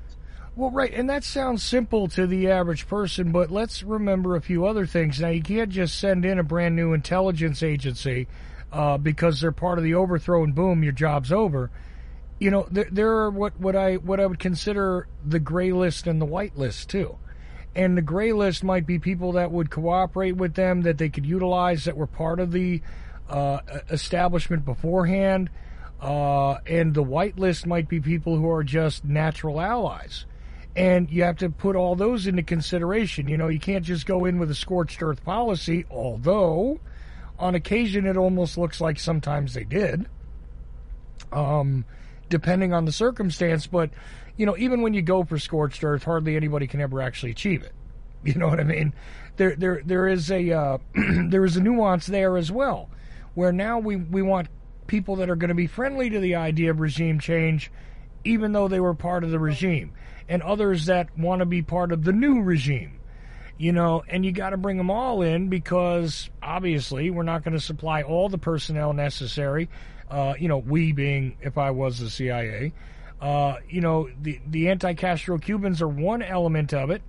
Well, right, and that sounds simple to the average person, but let's remember a few other things. Now, you can't just send in a brand new intelligence agency uh, because they're part of the overthrow and boom, your job's over. You know, there, there are what, what I what I would consider the gray list and the white list too. And the gray list might be people that would cooperate with them, that they could utilize, that were part of the uh, establishment beforehand. Uh, and the white list might be people who are just natural allies. And you have to put all those into consideration. You know, you can't just go in with a scorched earth policy, although on occasion it almost looks like sometimes they did. Um, depending on the circumstance, but you know, even when you go for scorched earth, hardly anybody can ever actually achieve it. You know what I mean? There, there, there is a uh, there is a nuance there as well, where now we we want people that are going to be friendly to the idea of regime change, even though they were part of the regime and others that want to be part of the new regime. You know, and you got to bring them all in because obviously we're not going to supply all the personnel necessary. Uh, you know, we being, if I was the CIA, uh, you know, the the anti-Castro Cubans are one element of it,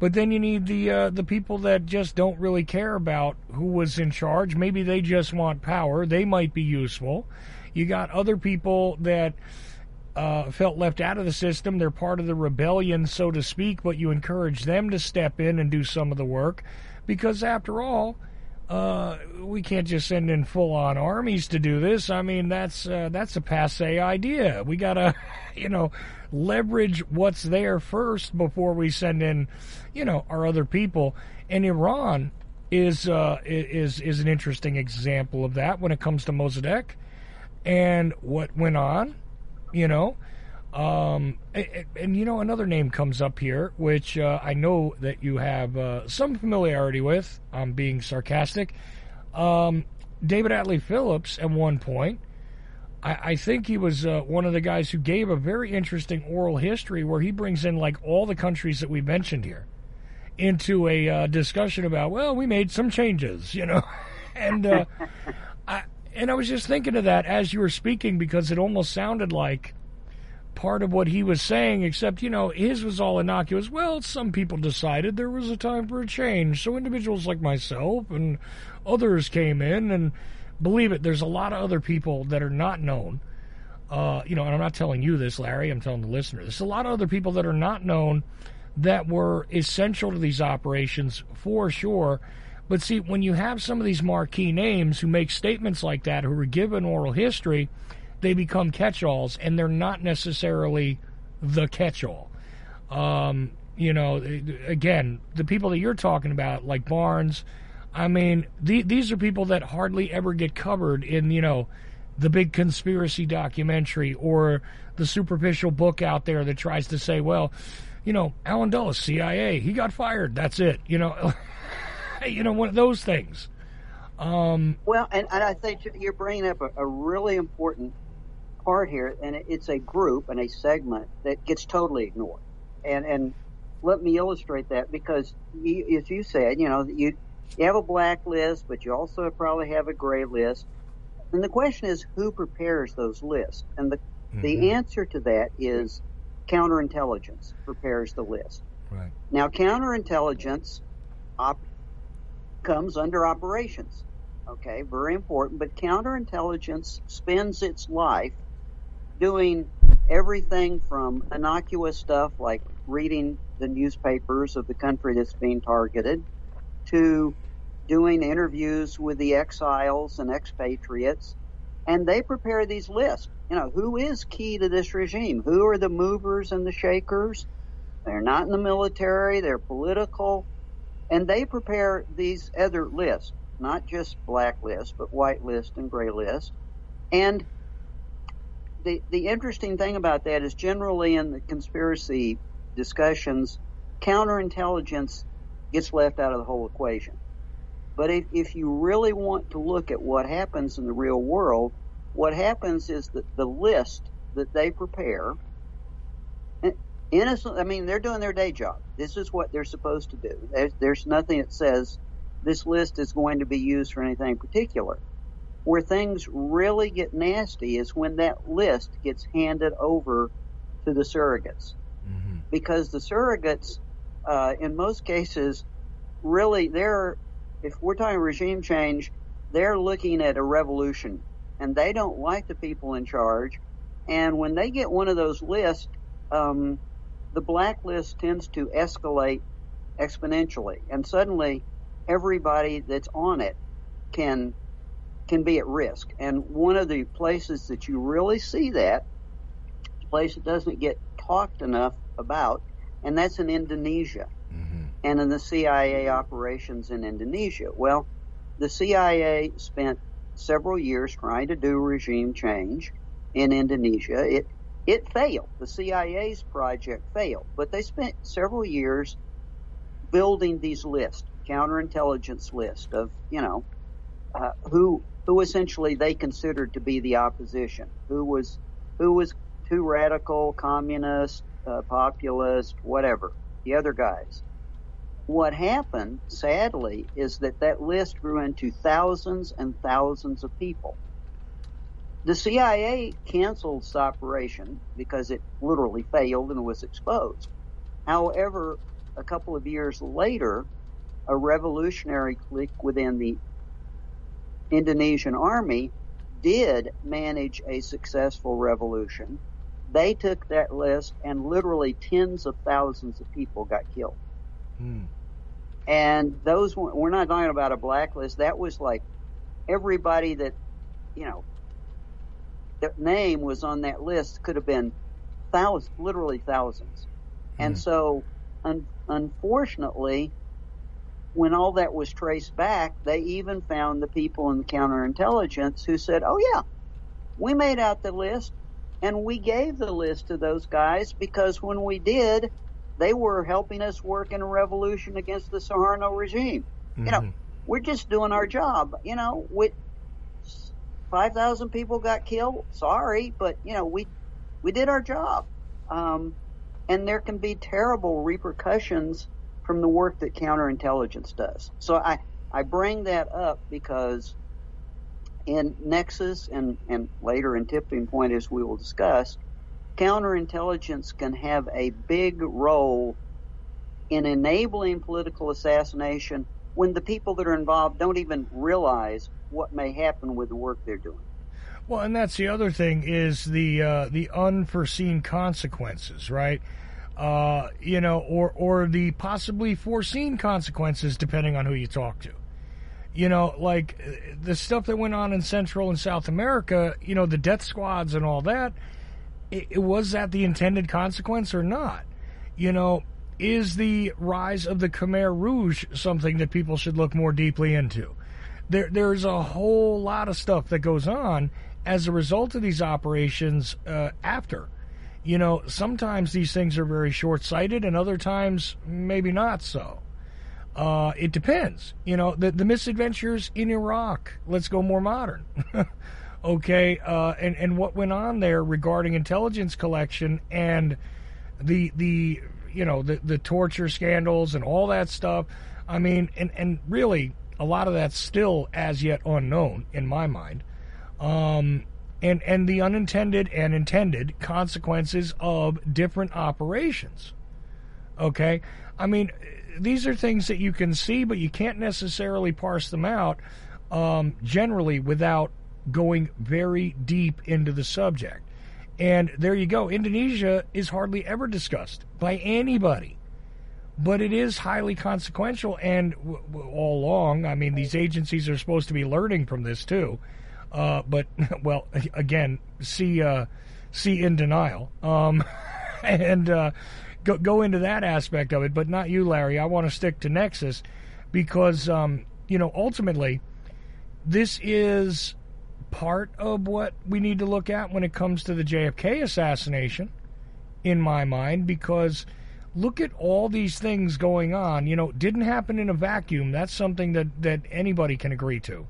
but then you need the uh, the people that just don't really care about who was in charge. Maybe they just want power. They might be useful. You got other people that uh, felt left out of the system. They're part of the rebellion, so to speak, but you encourage them to step in and do some of the work because, after all, uh, we can't just send in full-on armies to do this. I mean, that's uh, that's a passe idea. We gotta, you know, leverage what's there first before we send in, you know, our other people. And Iran is uh, is is an interesting example of that when it comes to Mossadegh and what went on you know. Um, and, and, you know, another name comes up here, which uh, I know that you have uh, some familiarity with. I'm being sarcastic. Um, David Atlee Phillips, at one point, I, I think he was uh, one of the guys who gave a very interesting oral history where he brings in like all the countries that we mentioned here into a uh, discussion about, well, we made some changes, you know, and uh, and I was just thinking of that as you were speaking because it almost sounded like part of what he was saying, except, you know, his was all innocuous. Well, some people decided there was a time for a change. So individuals like myself and others came in, and believe it, there's a lot of other people that are not known. Uh, you know, and I'm not telling you this, Larry, I'm telling the listener. There's a lot of other people that are not known that were essential to these operations for sure. But see, when you have some of these marquee names who make statements like that, who are given oral history, they become catch-alls, and they're not necessarily the catch-all. Um, you know, again, the people that you're talking about, like Barnes, I mean, the, these are people that hardly ever get covered in, you know, the big conspiracy documentary or the superficial book out there that tries to say, well, you know, Allen Dulles, CIA, he got fired. That's it. You know, you know, one of those things. Um, well, and, and I think you're bringing up a, a really important part here, and it's a group and a segment that gets totally ignored. And and let me illustrate that because, you, as you said, you know, you you have a black list, but you also probably have a gray list. And the question is, who prepares those lists? And the mm-hmm. the answer to that is counterintelligence prepares the list. Right. Now, counterintelligence op- comes under operations. Okay, very important. But counterintelligence spends its life doing everything from innocuous stuff like reading the newspapers of the country that's being targeted to doing interviews with the exiles and expatriates. And they prepare these lists. You know, who is key to this regime? Who are the movers and the shakers? They're not in the military, they're political. And they prepare these other lists, not just black lists, but white list and gray list. And the, the interesting thing about that is generally in the conspiracy discussions, counterintelligence gets left out of the whole equation. But if, if you really want to look at what happens in the real world, what happens is that the list that they prepare, innocent, I mean, they're doing their day job. This is what they're supposed to do. There's, there's nothing that says this list is going to be used for anything particular. Where things really get nasty is when that list gets handed over to the surrogates. Mm-hmm. Because the surrogates, uh, in most cases, really, they're, if we're talking regime change, they're looking at a revolution and they don't like the people in charge. And when they get one of those lists, um, the blacklist tends to escalate exponentially. And suddenly everybody that's on it can can be at risk. And one of the places that you really see that, a place that doesn't get talked enough about, and that's in Indonesia mm-hmm. and in the CIA operations in Indonesia. Well, the CIA spent several years trying to do regime change in Indonesia. It it failed. The CIA's project failed, but they spent several years building these lists, counterintelligence list of you know uh, who who essentially they considered to be the opposition, who was who was too radical, communist, uh, populist, whatever, the other guys. What happened, sadly, is that that list grew into thousands and thousands of people. The CIA canceled this operation because it literally failed and was exposed. However, a couple of years later, a revolutionary clique within the Indonesian army did manage a successful revolution. They took that list and literally tens of thousands of people got killed. Hmm. And those we're not talking about a blacklist. That was like everybody that, you know, that name was on that list could have been thousands, literally thousands. Hmm. And so, un- unfortunately, when all that was traced back, they even found the people in the counterintelligence who said, oh yeah, we made out the list and we gave the list to those guys because when we did, they were helping us work in a revolution against the Suharto regime. Mm-hmm. You know, mm-hmm. we're just doing our job. You know, we, 5,000 people got killed. Sorry, but you know, we, we did our job. Um, and there can be terrible repercussions from the work that counterintelligence does. So I, I bring that up because in Nexus and, and later in Tipping Point, as we will discuss, counterintelligence can have a big role in enabling political assassination when the people that are involved don't even realize what may happen with the work they're doing. Well, and that's the other thing is the uh, the unforeseen consequences, right? Uh, you know, or or the possibly foreseen consequences, depending on who you talk to. You know, like the stuff that went on in Central and South America. You know, the death squads and all that. It, it was that the intended consequence or not? You know, is the rise of the Khmer Rouge something that people should look more deeply into? There, there's a whole lot of stuff that goes on as a result of these operations uh, after. You know, sometimes these things are very short sighted, and other times maybe not so. Uh, it depends. You know, the, the misadventures in Iraq, let's go more modern. okay, uh, and, and what went on there regarding intelligence collection and the, the you know, the, the torture scandals and all that stuff. I mean, and, and really, a lot of that's still as yet unknown in my mind. Um, and, and the unintended and intended consequences of different operations. Okay? I mean, these are things that you can see, but you can't necessarily parse them out um, generally without going very deep into the subject. And there you go. Indonesia is hardly ever discussed by anybody, but it is highly consequential. And w- w- all along, I mean, these agencies are supposed to be learning from this too. Uh, but well, again, see, uh, see in denial, um, and uh, go go into that aspect of it. But not you, Larry. I want to stick to Nexus because um, you know ultimately this is part of what we need to look at when it comes to the JFK assassination, in my mind, because look at all these things going on. You know, didn't happen in a vacuum. That's something that, that anybody can agree to.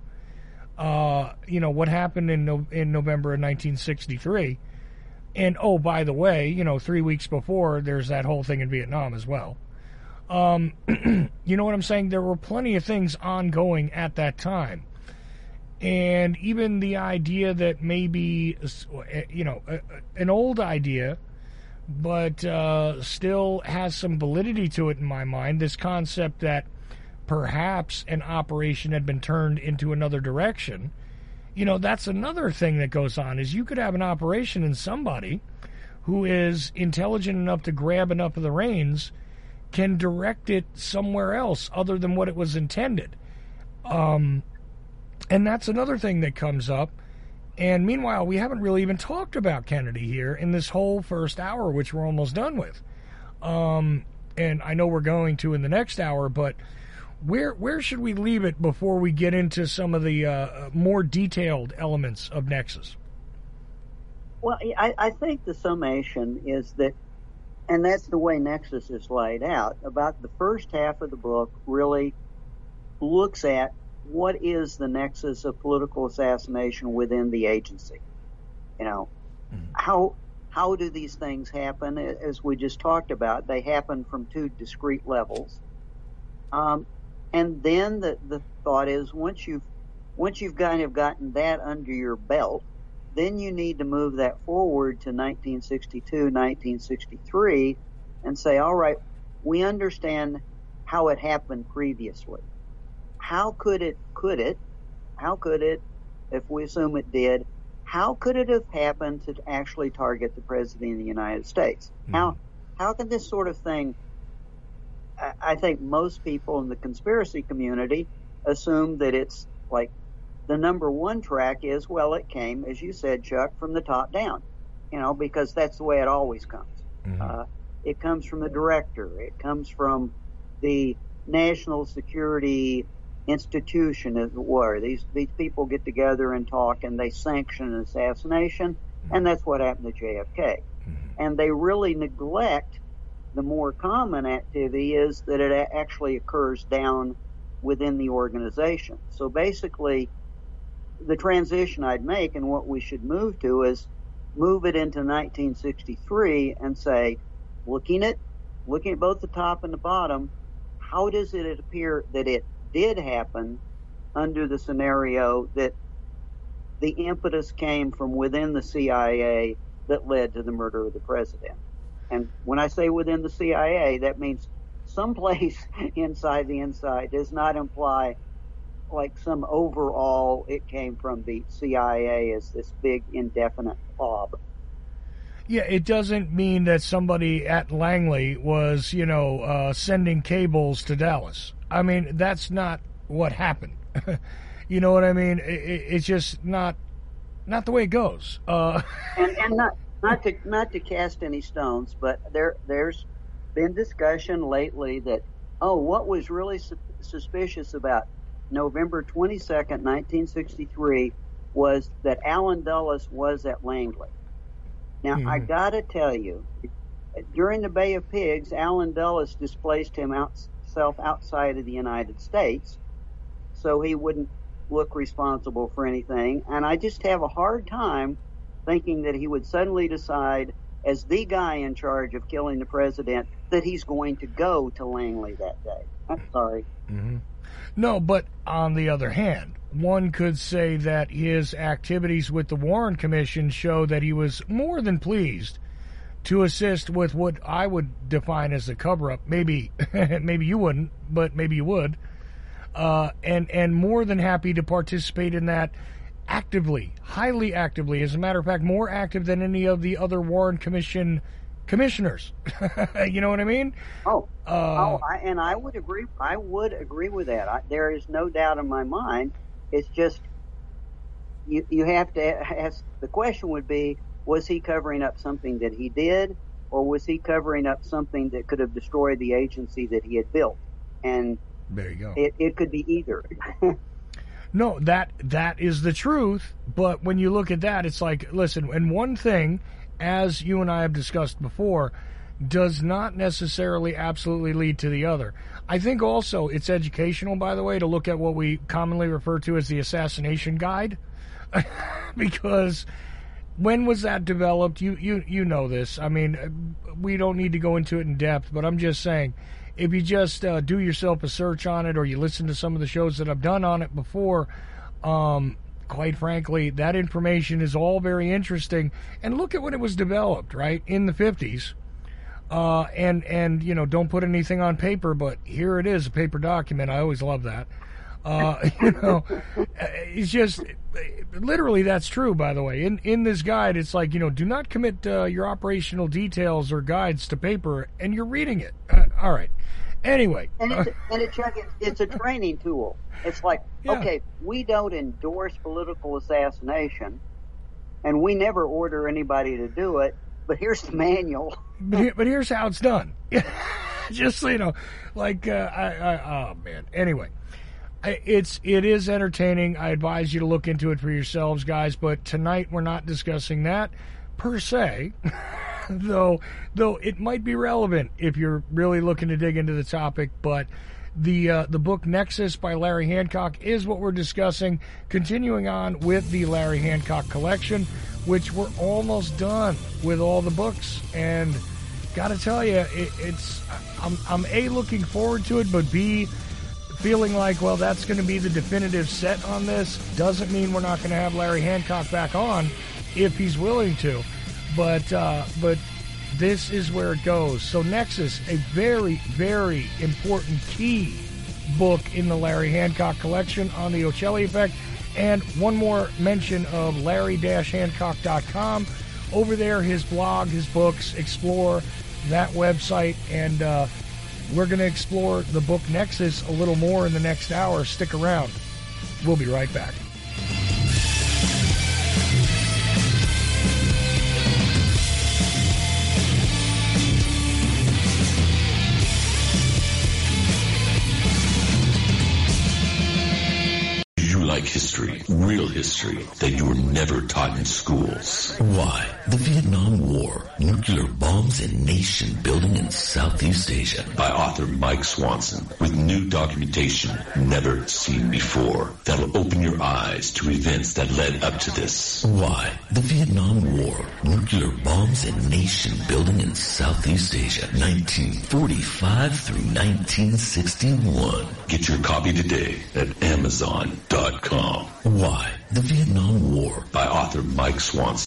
Uh, you know, what happened in, no, in November of 1963. And oh, by the way, you know, three weeks before, there's that whole thing in Vietnam as well. Um, you know what I'm saying? There were plenty of things ongoing at that time and even the idea that maybe you know an old idea but uh, still has some validity to it in my mind. This concept that perhaps an operation had been turned into another direction. You know that's another thing that goes on is you could have an operation and somebody who is intelligent enough to grab enough of the reins can direct it somewhere else other than what it was intended. Um, and that's another thing that comes up. And meanwhile, we haven't really even talked about Kennedy here in this whole first hour, which we're almost done with. Um, and I know we're going to in the next hour, but where where should we leave it before we get into some of the uh, more detailed elements of Nexus? Well, I, I think the summation is that, and that's the way Nexus is laid out. About the first half of the book really looks at what is the nexus of political assassination within the agency? You know, mm-hmm. how how do these things happen? As we just talked about, they happen from two discrete levels. Um, and then the, the thought is once you've once you've kind of gotten that under your belt, then you need to move that forward to 1962, 1963, and say, all right, we understand how it happened previously how could it, could it, how could it, if we assume it did, how could it have happened to actually target the president of the United States? Mm-hmm. How, how can this sort of thing, I, I think most people in the conspiracy community assume that it's like the number one track is, well, it came, as you said, Chuck, from the top down, you know, because that's the way it always comes. Mm-hmm. Uh, it comes from the director. It comes from the national security institution, as it were. These these people get together and talk, and they sanction an assassination, and that's what happened to JFK. Mm-hmm. And they really neglect the more common activity is that it actually occurs down within the organization. So basically, the transition I'd make and what we should move to is move it into 1963 and say, looking at looking at both the top and the bottom, how does it appear that it did happen under the scenario that the impetus came from within the CIA that led to the murder of the president. And when I say within the CIA, that means someplace inside the inside does not imply like some overall it came from the CIA as this big indefinite blob. Yeah, it doesn't mean that somebody at Langley was, you know, uh, sending cables to Dallas. I mean, that's not what happened. you know what I mean? It, it, it's just not not the way it goes. Uh, and, and not not to not to cast any stones, but there there's been discussion lately that oh, what was really su- suspicious about November 22nd, 1963, was that Allen Dulles was at Langley. Now, mm-hmm. I got to tell you, during the Bay of Pigs, Allen Dulles displaced himself outside of the United States so he wouldn't look responsible for anything. And I just have a hard time thinking that he would suddenly decide, as the guy in charge of killing the president, that he's going to go to Langley that day. I'm sorry. Mm-hmm. No, but on the other hand, one could say that his activities with the Warren Commission show that he was more than pleased to assist with what I would define as a cover up. Maybe, maybe you wouldn't, but maybe you would. Uh, and and more than happy to participate in that actively, highly actively. As a matter of fact, more active than any of the other Warren Commission commissioners. you know what I mean? Oh, uh, oh, I, and I would agree. I would agree with that. I, there is no doubt in my mind it's just you you have to ask. The question would be: Was he covering up something that he did, or was he covering up something that could have destroyed the agency that he had built? And there you go. It it could be either. no, that that is the truth. But when you look at that, it's like, listen, and one thing, as you and I have discussed before, does not necessarily absolutely lead to the other. I think also it's educational, by the way, to look at what we commonly refer to as the assassination guide, because when was that developed? You you you know this. I mean, we don't need to go into it in depth, but I'm just saying, if you just uh, do yourself a search on it, or you listen to some of the shows that I've done on it before, um, quite frankly, that information is all very interesting. And look at when it was developed, right in the 50s uh, and and you know don't put anything on paper, but here it is, a paper document. I always love that. Uh, you know, it's just literally that's true. By the way, in in this guide, it's like you know, do not commit uh, your operational details or guides to paper, and you're reading it. Uh, all right. Anyway, and it's, and it's, it's a training tool. It's like yeah. okay, we don't endorse political assassination, and we never order anybody to do it but here's the manual. but, but here's how it's done. Just so you know, like uh, I, I, oh man. Anyway, it's it is entertaining. I advise you to look into it for yourselves, guys. But tonight we're not discussing that per se. though though it might be relevant if you're really looking to dig into the topic, but the uh, the book Nexus by Larry Hancock is what we're discussing. Continuing on with the Larry Hancock collection, which we're almost done with all the books, and got to tell you, it, it's I'm I'm a looking forward to it, but b feeling like well that's going to be the definitive set on this. Doesn't mean we're not going to have Larry Hancock back on if he's willing to, but uh, but this is where it goes. So Nexus, a very, very important key book in the Larry Hancock collection on the Ochelli effect. And one more mention of larry-hancock.com. Over there, his blog, his books, explore that website. And uh, we're going to explore the book Nexus a little more in the next hour. Stick around. We'll be right back. History, real history, that you were never taught in schools. Why? The Vietnam War, nuclear bombs and nation building in Southeast Asia. By author Mike Swanson, with new documentation never seen before. That'll open your eyes to events that led up to this. Why? The Vietnam War, nuclear bombs and nation building in Southeast Asia, 1945 through 1961. Get your copy today at Amazon.com. Why? The Vietnam War by author Mike Swanson.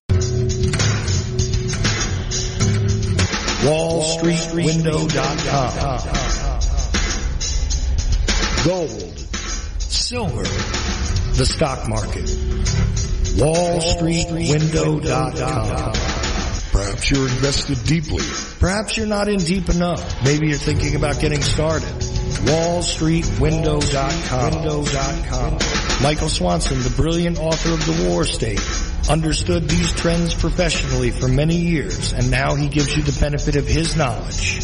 WallStreetWindow.com. Gold, silver, the stock market. WallStreetWindow.com. Perhaps you're invested deeply. Perhaps you're not in deep enough. Maybe you're thinking about getting started. WallStreetWindow.com. Michael Swanson, the brilliant author of The War State, understood these trends professionally for many years, and now he gives you the benefit of his knowledge.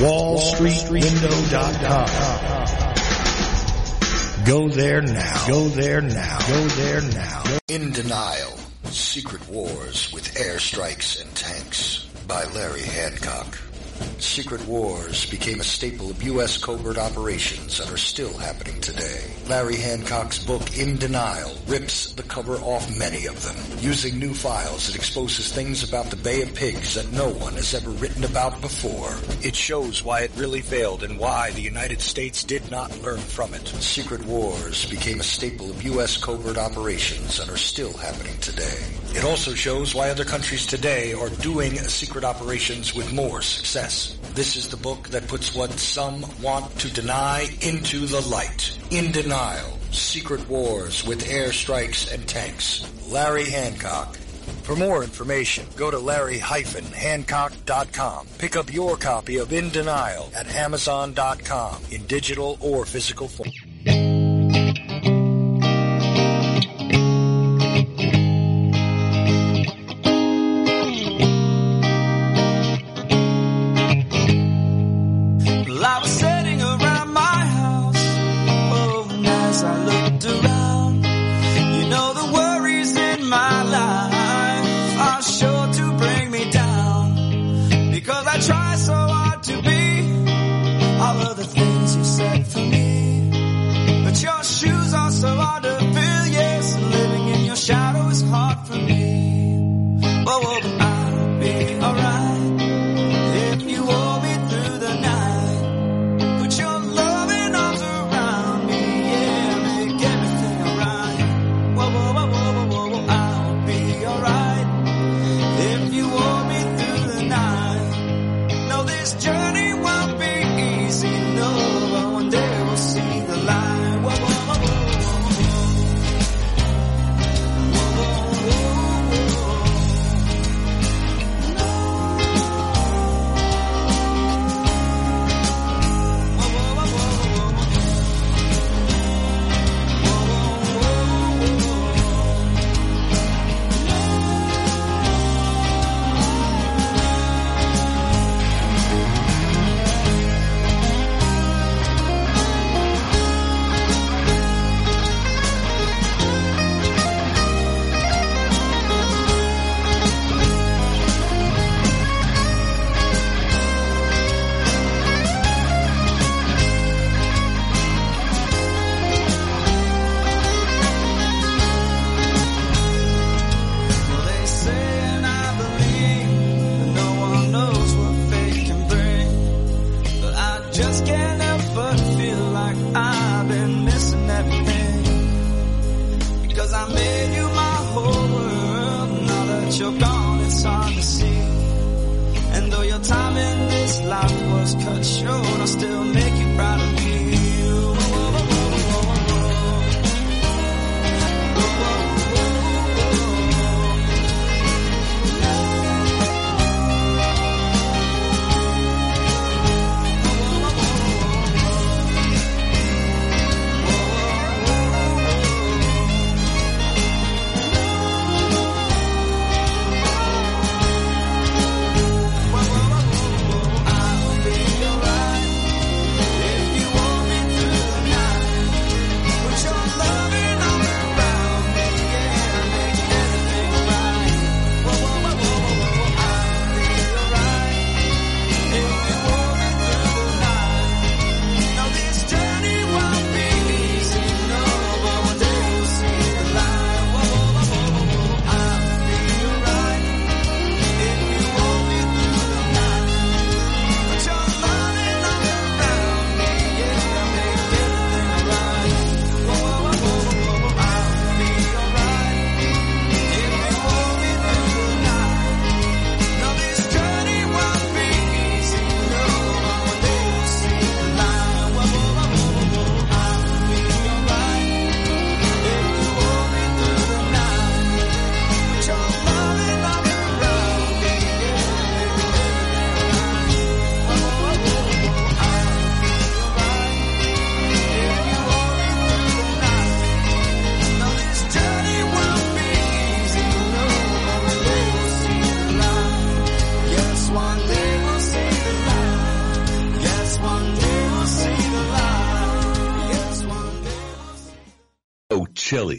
WallStreetWindow.com. Go there now. Go there now. Go there now. In Denial, Secret Wars with Airstrikes and Tanks by Larry Hancock. Secret wars became a staple of U.S. covert operations and are still happening today. Larry Hancock's book, In Denial, rips the cover off many of them. Using new files, it exposes things about the Bay of Pigs that no one has ever written about before. It shows why it really failed and why the United States did not learn from it. Secret wars became a staple of U.S. covert operations and are still happening today. It also shows why other countries today are doing secret operations with more success. This is the book that puts what some want to deny into the light. In Denial, Secret Wars with Airstrikes and Tanks. Larry Hancock. For more information, go to larry-hancock.com. Pick up your copy of In Denial at amazon.com in digital or physical form.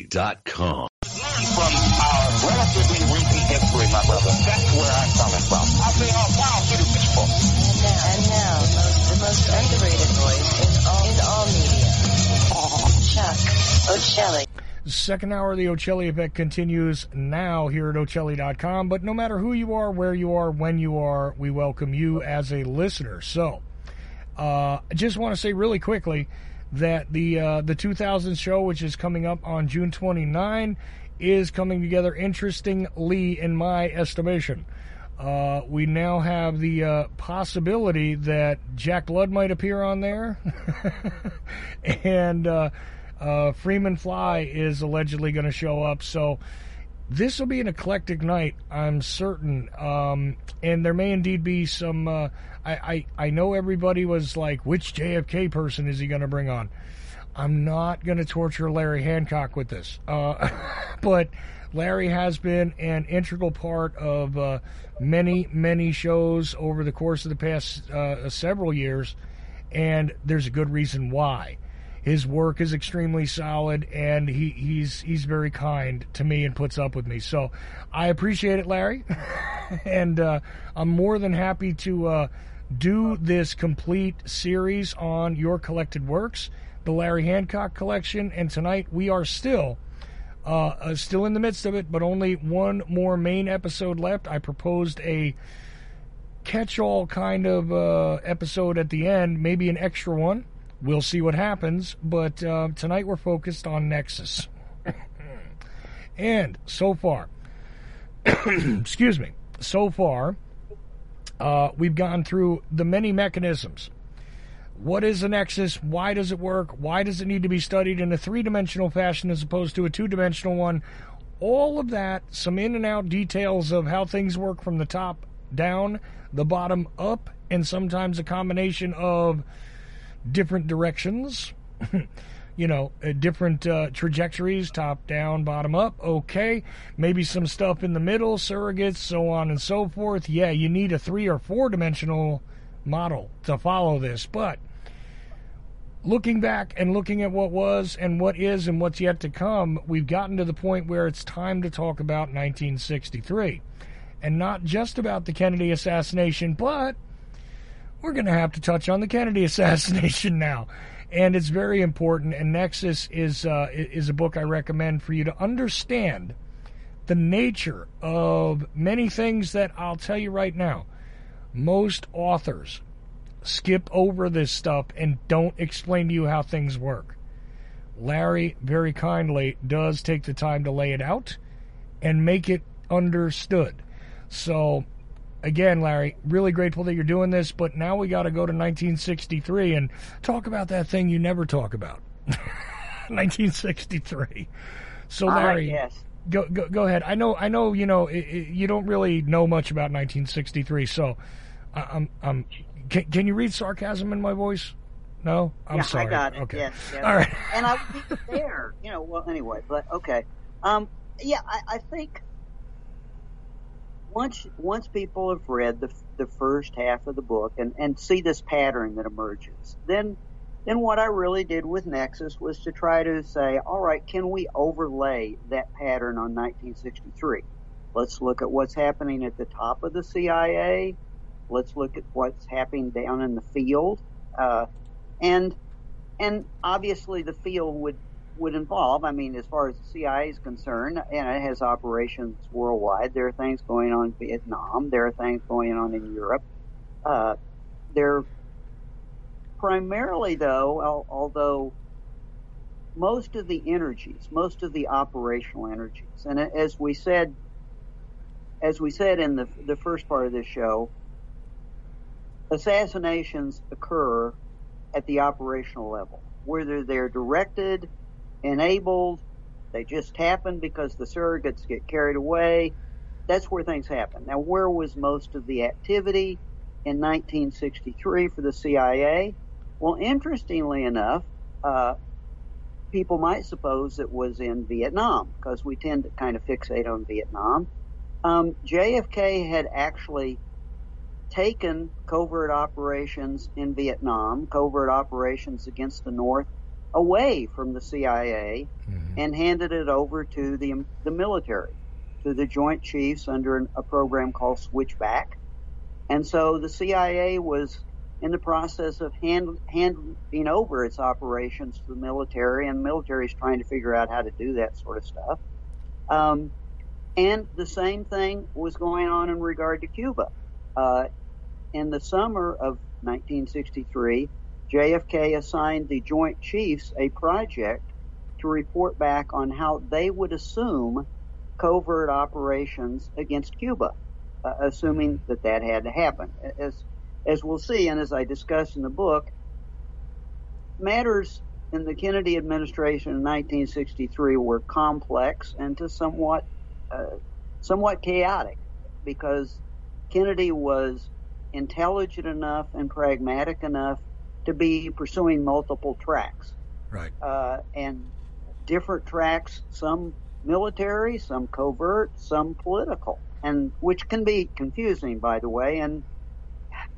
ChuckOchelli.com. Learn from our relatively recent history, my brother. That's where I'm coming from. I say, wow, get it, people. And now, the most underrated voice in all, in all media. Chuck Ochelli. Second hour of the Ochelli Effect continues now here at Ochelli.com. But no matter who you are, where you are, when you are, we welcome you as a listener. So, uh, I just want to say really quickly that the uh, the 2000 show, which is coming up on June 29, is coming together interestingly, in my estimation. Uh, we now have the uh, possibility that Jack Blood might appear on there, and uh, uh, Freeman Fly is allegedly going to show up. So this will be an eclectic night, I'm certain. Um, and there may indeed be some. Uh, I, I I know everybody was like, which JFK person is he going to bring on? I'm not going to torture Larry Hancock with this, uh, but Larry has been an integral part of uh, many many shows over the course of the past uh, several years, and there's a good reason why his work is extremely solid and he, he's he's very kind to me and puts up with me. So I appreciate it, Larry, and uh, I'm more than happy to uh, do this complete series on your collected works, the Larry Hancock collection. And tonight we are still. Uh, uh still in the midst of it, but only one more main episode left. I proposed a catch-all kind of uh, episode at the end, maybe an extra one We'll see what happens, but uh, tonight we're focused on Nexus. and so far, excuse me, so far, uh, we've gone through the many mechanisms. What is a nexus? Why does it work? Why does it need to be studied in a three dimensional fashion as opposed to a two dimensional one? All of that, some in and out details of how things work from the top down, the bottom up, and sometimes a combination of different directions, you know, uh, different uh, trajectories, top down, bottom up. Okay. Maybe some stuff in the middle, surrogates, so on and so forth. Yeah, you need a three or four dimensional model to follow this. But looking back and looking at what was and what is and what's yet to come, we've gotten to the point where it's time to talk about 1963. And not just about the Kennedy assassination, but we're going to have to touch on the Kennedy assassination now. And it's very important. And Nexus is uh, is a book I recommend for you to understand the nature of many things that I'll tell you right now. Most authors skip over this stuff and don't explain to you how things work. Larry very kindly does take the time to lay it out and make it understood. So again, Larry, really grateful that you're doing this, but now we got to go to 1963 and talk about that thing you never talk about. 1963. So, Larry, yes. go, go go ahead. I know I know you know it, it, you don't really know much about 1963, so I, I'm I'm can, can you read sarcasm in my voice? No, I'm yeah, sorry. I got it. Okay. Yes, yes. All right. and I was there. You know. Well, anyway, but okay. Um, yeah, I, I think once once people have read the the first half of the book and and see this pattern that emerges, then then what I really did with Nexus was to try to say, all right, can we overlay that pattern on 1963? Let's look at what's happening at the top of the CIA. Let's look at what's happening down in the field, uh, and and obviously the field would would involve. I mean, as far as the CIA is concerned, and it has operations worldwide. There are things going on in Vietnam. There are things going on in Europe. Uh, there, primarily though, al- although most of the energies, most of the operational energies, and as we said, as we said in the the first part of this show, assassinations occur at the operational level, whether they're directed enabled. They just happen because the surrogates get carried away. That's where things happen. Now, where was most of the activity in 1963 for the CIA? Well, interestingly enough, uh, people might suppose it was in Vietnam because we tend to kind of fixate on Vietnam. Um, JFK had actually taken covert operations in Vietnam, covert operations against the North away from the CIA and handed it over to the the military, to the Joint Chiefs under an, a program called Switchback. And so the CIA was in the process of hand, handing over its operations to the military, and the military is trying to figure out how to do that sort of stuff. Um, and the same thing was going on in regard to Cuba. Uh, in the summer of 1963, JFK assigned the Joint Chiefs a project to report back on how they would assume covert operations against Cuba, uh, assuming that that had to happen. As as we'll see, and as I discuss in the book, matters in the Kennedy administration in 1963 were complex and to somewhat uh, somewhat chaotic because Kennedy was intelligent enough and pragmatic enough to be pursuing multiple tracks. Right. Uh, and different tracks, some military, some covert, some political, and which can be confusing, by the way, and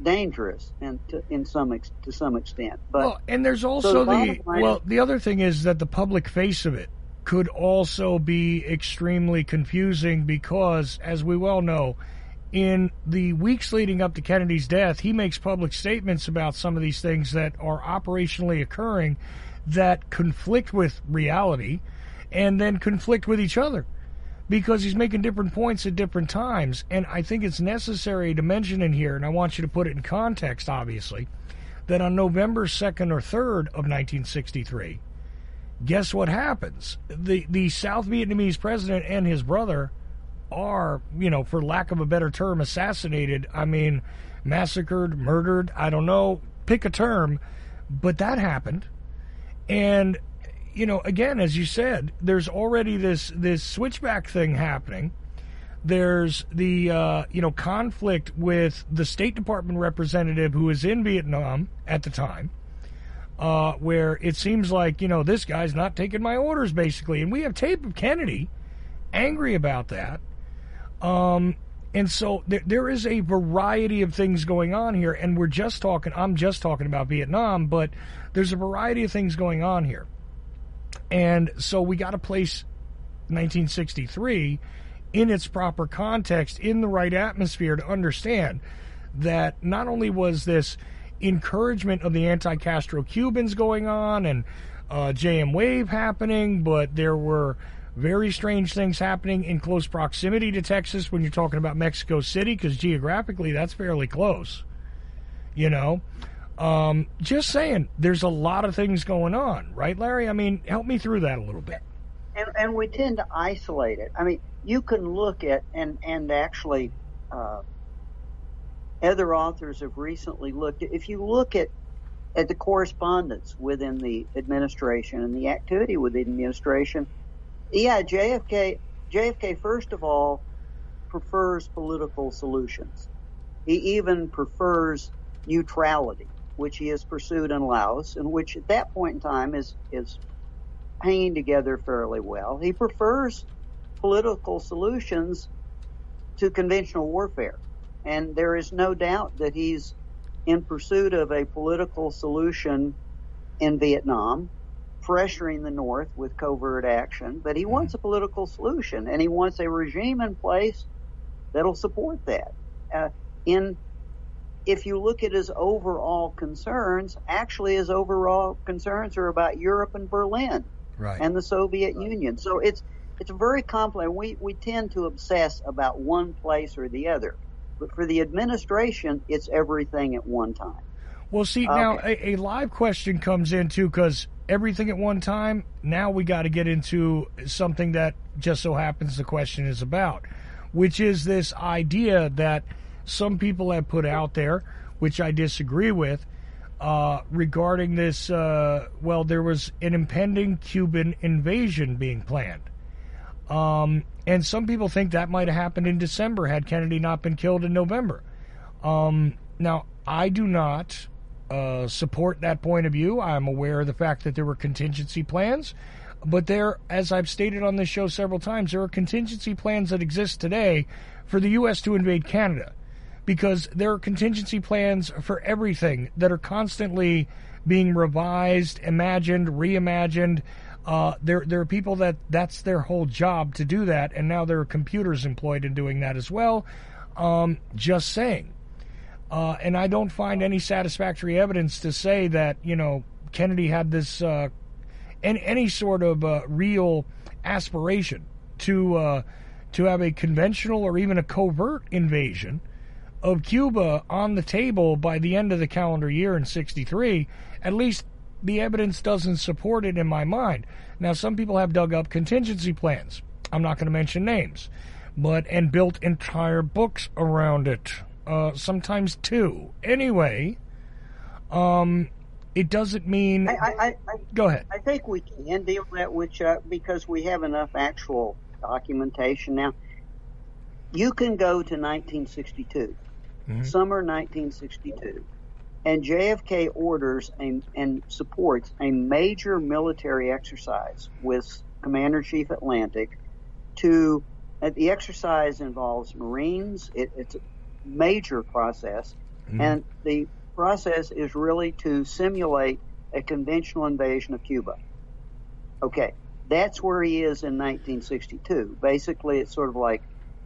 dangerous and to, in some ex, to some extent. But well, and there's also so the well, the other thing is that the public face of it could also be extremely confusing because, as we well know, in the weeks leading up to Kennedy's death, he makes public statements about some of these things that are operationally occurring that conflict with reality and then conflict with each other because he's making different points at different times. And I think it's necessary to mention in here, and I want you to put it in context, obviously, that on November 2nd or 3rd of 1963, guess what happens? The, the South Vietnamese president and his brother are, you know, for lack of a better term, assassinated. I mean, massacred, murdered, I don't know, pick a term, but that happened. And you know, again, as you said, there's already this this switchback thing happening. There's the uh, you know conflict with the State Department representative who was in Vietnam at the time, uh, where it seems like you know this guy's not taking my orders basically, and we have tape of Kennedy angry about that. Um, and so there, there is a variety of things going on here, and we're just talking. I'm just talking about Vietnam, but there's a variety of things going on here. And so we got to place 1963 in its proper context, in the right atmosphere to understand that not only was this encouragement of the anti Castro Cubans going on and uh, JM Wave happening, but there were very strange things happening in close proximity to Texas when you're talking about Mexico City, because geographically that's fairly close. You know? Um, just saying, there's a lot of things going on, right, Larry? I mean, help me through that a little bit. and, and we tend to isolate it. I mean, you can look at and and actually, uh, other authors have recently looked. At, if you look at at the correspondence within the administration and the activity within the administration, yeah, JFK JFK first of all prefers political solutions. He even prefers neutrality, which he has pursued in Laos, and which at that point in time is is hanging together fairly well. He prefers political solutions to conventional warfare. And there is no doubt that he's in pursuit of a political solution in Vietnam, pressuring the North with covert action. But he wants a political solution, and he wants a regime in place that'll support that. Uh, in if you look at his overall concerns, actually his overall concerns are about Europe and Berlin Right. and the Soviet Union. So it's it's very complex. We we tend to obsess about one place or the other, but for the administration, it's everything at one time. Well, see, now a, a live question comes in too because everything at one time. Now we got to get into something that just so happens the question is about, which is this idea that some people have put out there, which I disagree with, uh, regarding this. Uh, well, there was an impending Cuban invasion being planned. Um, and some people think that might have happened in December had Kennedy not been killed in November. Um, now, I do not uh, support that point of view. I'm aware of the fact that there were contingency plans, but there, as I've stated on this show several times, there are contingency plans that exist today for the U.S. to invade Canada because there are contingency plans for everything that are constantly being revised, imagined, reimagined. Uh, there, there are people that that's their whole job to do that, and now there are computers employed in doing that as well. Um, just saying. Uh, and I don't find any satisfactory evidence to say that you know Kennedy had this uh, any, any sort of uh, real aspiration to uh, to have a conventional or even a covert invasion of Cuba on the table by the end of the calendar year in '63. At least the evidence doesn't support it in my mind. Now, some people have dug up contingency plans. I'm not going to mention names, but and built entire books around it. Uh, sometimes two. Anyway, um, it doesn't mean. I, I, I, Go ahead. I think we can deal with that with Chuck because we have enough actual documentation now. You can go to 1962, summer 1962, and JFK orders a, and supports a major military exercise with Commander Chief Atlantic. To uh, the exercise involves Marines. It, it's major process, mm-hmm. and the process is really to simulate a conventional invasion of Cuba. Okay, that's where he is in 1962. Basically, it's sort of like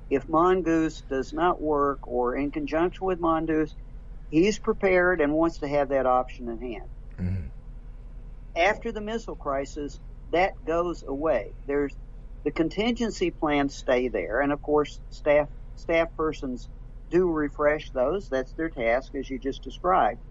if Mongoose does not work or in conjunction with Mongoose, he's prepared and wants to have that option in hand. Mm-hmm. After the missile crisis, that goes away. There's the contingency plans stay there, and of course, staff staff persons do refresh those. That's their task, as you just described.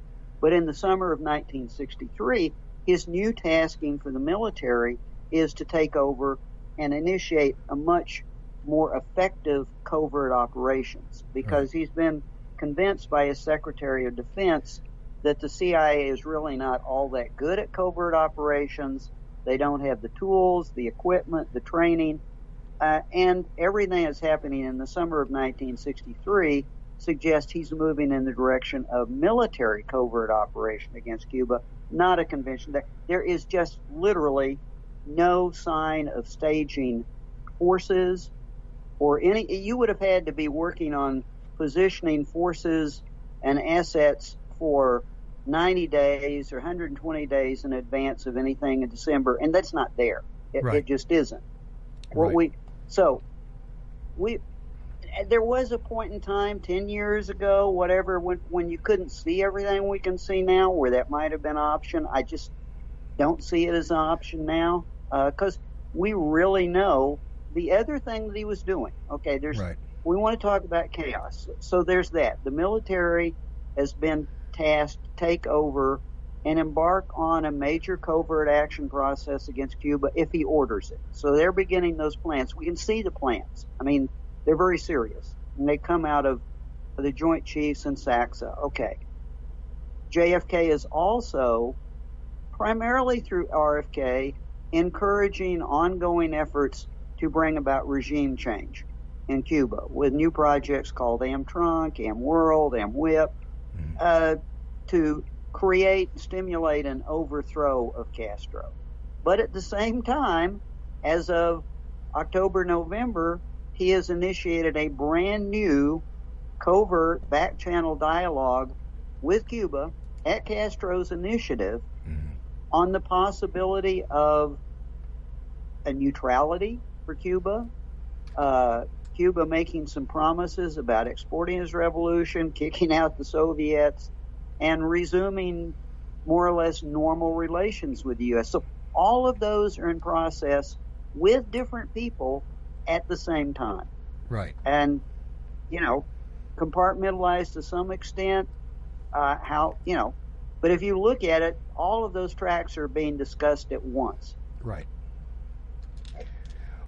But in the summer of 1963, his new tasking for the military is to take over and initiate a much more effective covert operations because he's been convinced by his Secretary of Defense that the CIA is really not all that good at covert operations. They don't have the tools, the equipment, the training, uh, and everything that's happening in the summer of 1963 suggests he's moving in the direction of military covert operation against Cuba, not a convention. There, there is just literally no sign of staging forces or any. You would have had to be working on positioning forces and assets for 90 days or 120 days in advance of anything in December, and that's not there. It, Right. it just isn't. What Right. we so we there was a point in time 10 years ago whatever when when you couldn't see everything we can see now where that might have been an option. I just don't see it as an option now uh, because we really know the other thing that he was doing. Okay there's Right. we want to talk about chaos. So there's that. The military has been tasked to take over and embark on a major covert action process against Cuba if he orders it. So they're beginning those plans. We can see the plans. I mean, they're very serious. And they come out of the Joint Chiefs and SACSA. Okay. JFK is also, primarily through RFK, encouraging ongoing efforts to bring about regime change in Cuba with new projects called AmTrunk, AmWorld, AmWhip, uh, to create, stimulate an overthrow of Castro. But at the same time, as of October, November, he has initiated a brand new covert back channel dialogue with Cuba at Castro's initiative on the possibility of a neutrality for Cuba, uh, Cuba making some promises about exporting his revolution, kicking out the Soviets, and resuming more or less normal relations with the U.S. So all of those are in process with different people at the same time. Right. And, you know, compartmentalized to some extent, uh, how, you know, but if you look at it, all of those tracks are being discussed at once. Right.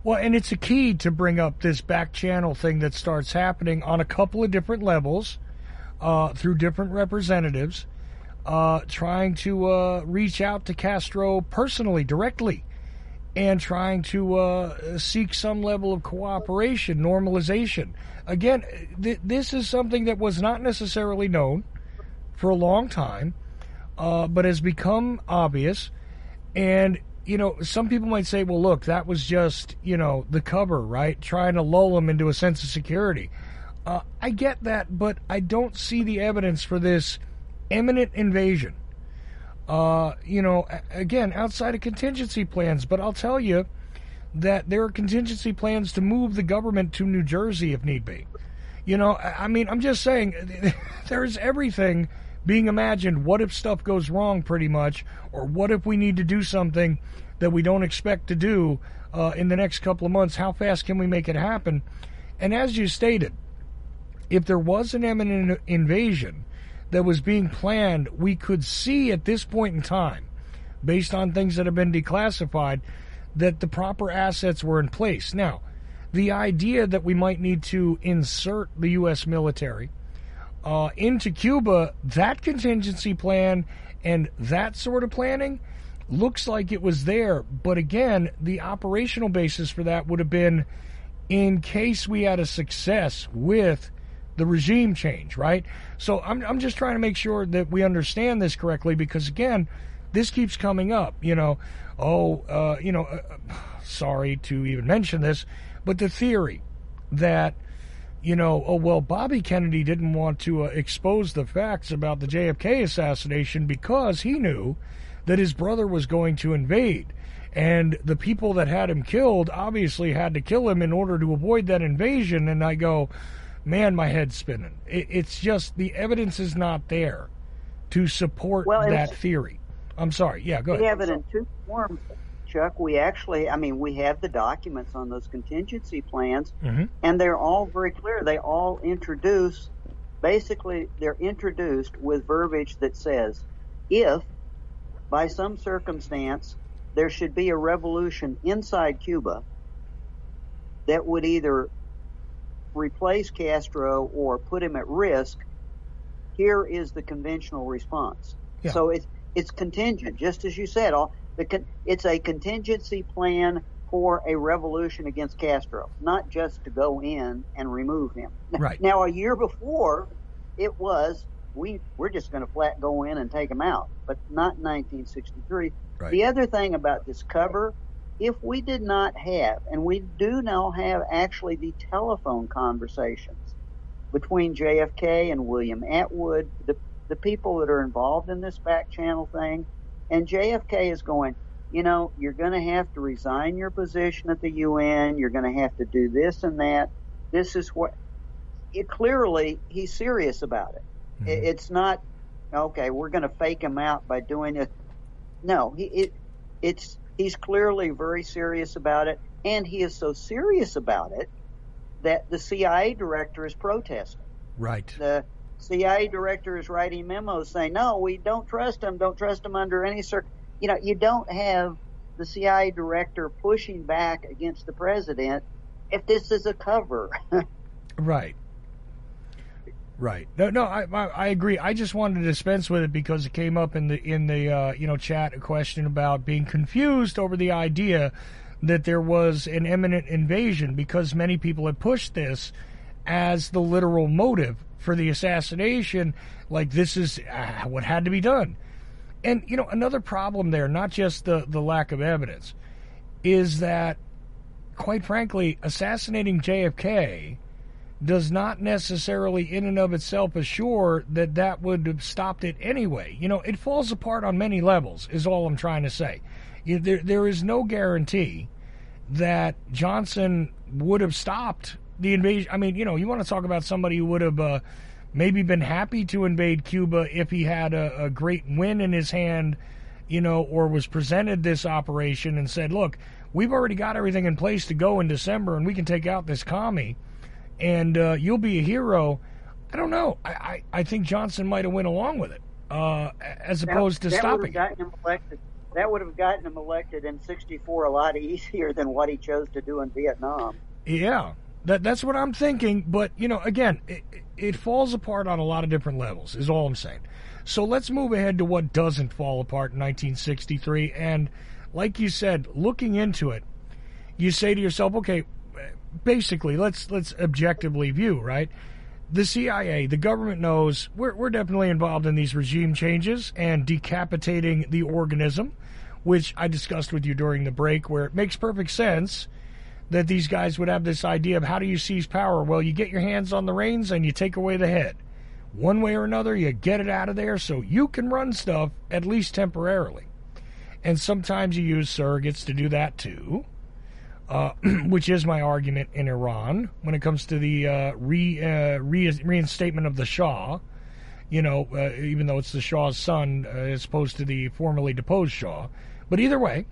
Well, and it's a key to bring up this back channel thing that starts happening on a couple of different levels uh, through different representatives, uh, trying to uh, reach out to Castro personally, directly, and trying to uh, seek some level of cooperation, normalization. Again, th- this is something that was not necessarily known for a long time, uh, but has become obvious. And, you know, some people might say, well, look, that was just, you know, the cover, right? Trying to lull them into a sense of security. Uh, I get that, but I don't see the evidence for this imminent invasion. Uh, you know, again, outside of contingency plans, but I'll tell you that there are contingency plans to move the government to New Jersey if need be. You know, I mean, I'm just saying, there's everything being imagined. What if stuff goes wrong, pretty much? Or what if we need to do something that we don't expect to do uh, in the next couple of months? How fast can we make it happen? And as you stated, if there was an imminent invasion that was being planned, we could see at this point in time, based on things that have been declassified, that the proper assets were in place. Now, the idea that we might need to insert the U.S. military uh, into Cuba, that contingency plan and that sort of planning looks like it was there. But again, the operational basis for that would have been in case we had a success with the regime change, right? So I'm, I'm just trying to make sure that we understand this correctly because, again, this keeps coming up. You know, oh, uh, you know, uh, sorry to even mention this, but the theory that, you know, oh, well, Bobby Kennedy didn't want to uh, expose the facts about the JFK assassination because he knew that his brother was going to invade. And the people that had him killed obviously had to kill him in order to avoid that invasion. And I go, man, my head's spinning. It, it's just the evidence is not there to support Well, that theory. I'm sorry. Yeah, go We ahead. have it in two forms, Chuck. We actually, I mean, we have the documents on those contingency plans, Mhm. and they're all very clear. They all introduce, basically, they're introduced with verbiage that says, if by some circumstance there should be a revolution inside Cuba that would either replace Castro or put him at risk, here is the conventional response. Yeah. So it's it's contingent, just as you said. All the con- it's a contingency plan for a revolution against Castro, not just to go in and remove him. Right. Now, a year before, it was we we're just going to flat go in and take him out, but not in 1963. Right. The other thing about this cover, if we did not have, and we do now have actually the telephone conversations between JFK and William Attwood, the the people that are involved in this back channel thing, and JFK is going, you know, you're going to have to resign your position at the UN. You're going to have to do this and that. This is what. It clearly he's serious about it. It- mm-hmm. It's not okay. We're going to fake him out by doing it. No, he it it's he's clearly very serious about it, and he is so serious about it that the CIA director is protesting Right. the CIA director is writing memos saying, "No, we don't trust him. Don't trust him under any cir." You know, you don't have the CIA director pushing back against the president if this is a cover. Right. Right. No, no, I, I I agree. I just wanted to dispense with it because it came up in the in the uh, you know chat a question about being confused over the idea that there was an imminent invasion because many people had pushed this as the literal motive for the assassination. Like this is uh, what had to be done. And you know another problem there, not just the the lack of evidence, is that quite frankly, assassinating JFK does not necessarily in and of itself assure that that would have stopped it anyway. You know, it falls apart on many levels, is all I'm trying to say. There, there is no guarantee that Johnson would have stopped the invasion. I mean, you know, you want to talk about somebody who would have uh, maybe been happy to invade Cuba if he had a, a great win in his hand, you know, or was presented this operation and said, look, we've already got everything in place to go in December and we can take out this commie and uh, you'll be a hero. I don't know. I, I, I think Johnson might have went along with it uh, as opposed to that stopping would have gotten him elected. That would have gotten him elected in '64 a lot easier than what he chose to do in Vietnam. Yeah, that that's what I'm thinking. But you know, again, it, it falls apart on a lot of different levels. Is all I'm saying. So let's move ahead to what doesn't fall apart in 1963. And like you said, looking into it, you say to yourself, okay, basically, let's let's objectively view right. The CIA, the government knows we're we're definitely involved in these regime changes and decapitating the organism, which I discussed with you during the break, where it makes perfect sense that these guys would have this idea of how do you seize power? Well, you get your hands on the reins and you take away the head. One way or another, you get it out of there so you can run stuff at least temporarily. And sometimes you use surrogates to do that too, uh, which is my argument in Iran when it comes to the uh, re, uh, re, reinstatement of the Shah. You know, uh, even though it's the Shah's son uh, as opposed to the formerly deposed Shah. But either way,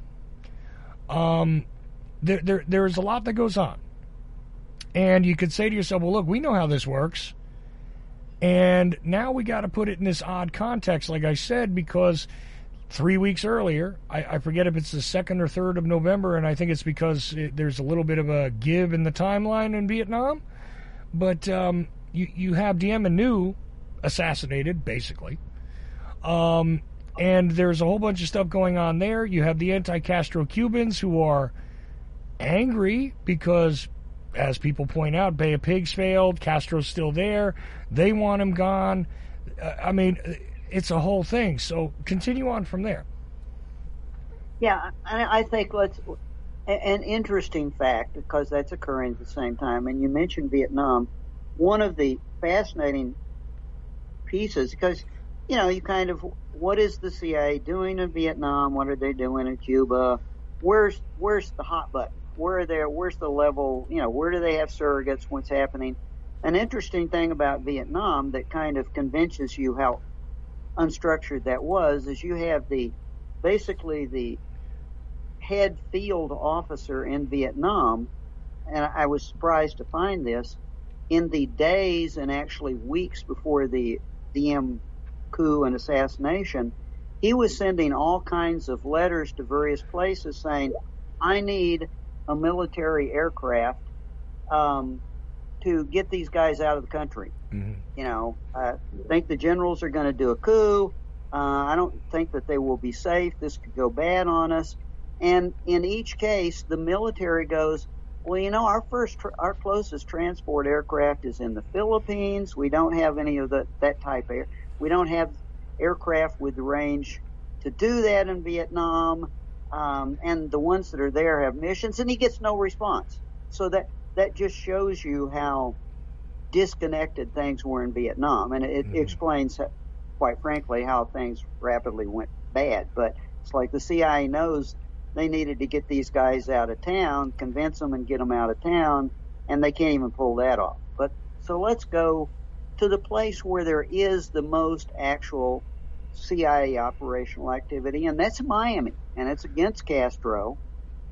um, there, there, there is a lot that goes on. And you could say to yourself, well, look, we know how this works. And now we got to put it in this odd context, like I said, because three weeks earlier, I, I, forget if it's the second or third of November, and I think it's because it, there's a little bit of a give in the timeline in Vietnam. But um, you, you have Diem and Nhu assassinated, basically. Um, and there's a whole bunch of stuff going on there. You have the anti Castro Cubans who are angry because, as people point out, Bay of Pigs failed, Castro's still there, they want him gone. Uh, I mean, it's a whole thing. So continue on from there. Yeah, I think let's an interesting fact because that's occurring at the same time. And you mentioned Vietnam. One of the fascinating pieces because you know you kind of what is the CIA doing in Vietnam? What are they doing in Cuba? Where's where's the hot button? Where are there? Where's the level? You know, where do they have surrogates? What's happening? An interesting thing about Vietnam that kind of convinces you how unstructured that was is you have the basically the head field officer in Vietnam, and I was surprised to find this in the days and actually weeks before the Diem coup and assassination. He was sending all kinds of letters to various places saying, "I need a military aircraft um, to get these guys out of the country." Mm-hmm. You know, I think the generals are going to do a coup. Uh, I don't think that they will be safe. This could go bad on us. And in each case, the military goes, well, you know, our first, our closest transport aircraft is in the Philippines. We don't have any of the, that type of, we don't have aircraft with the range to do that in Vietnam. Um, and the ones that are there have missions, and he gets no response. So that that just shows you how disconnected things were in Vietnam, and it, mm-hmm. explains, quite frankly, how things rapidly went bad. But it's like the CIA knows they needed to get these guys out of town, convince them and get them out of town, and they can't even pull that off. But so let's go to the place where there is the most actual CIA operational activity, and that's Miami, and it's against Castro,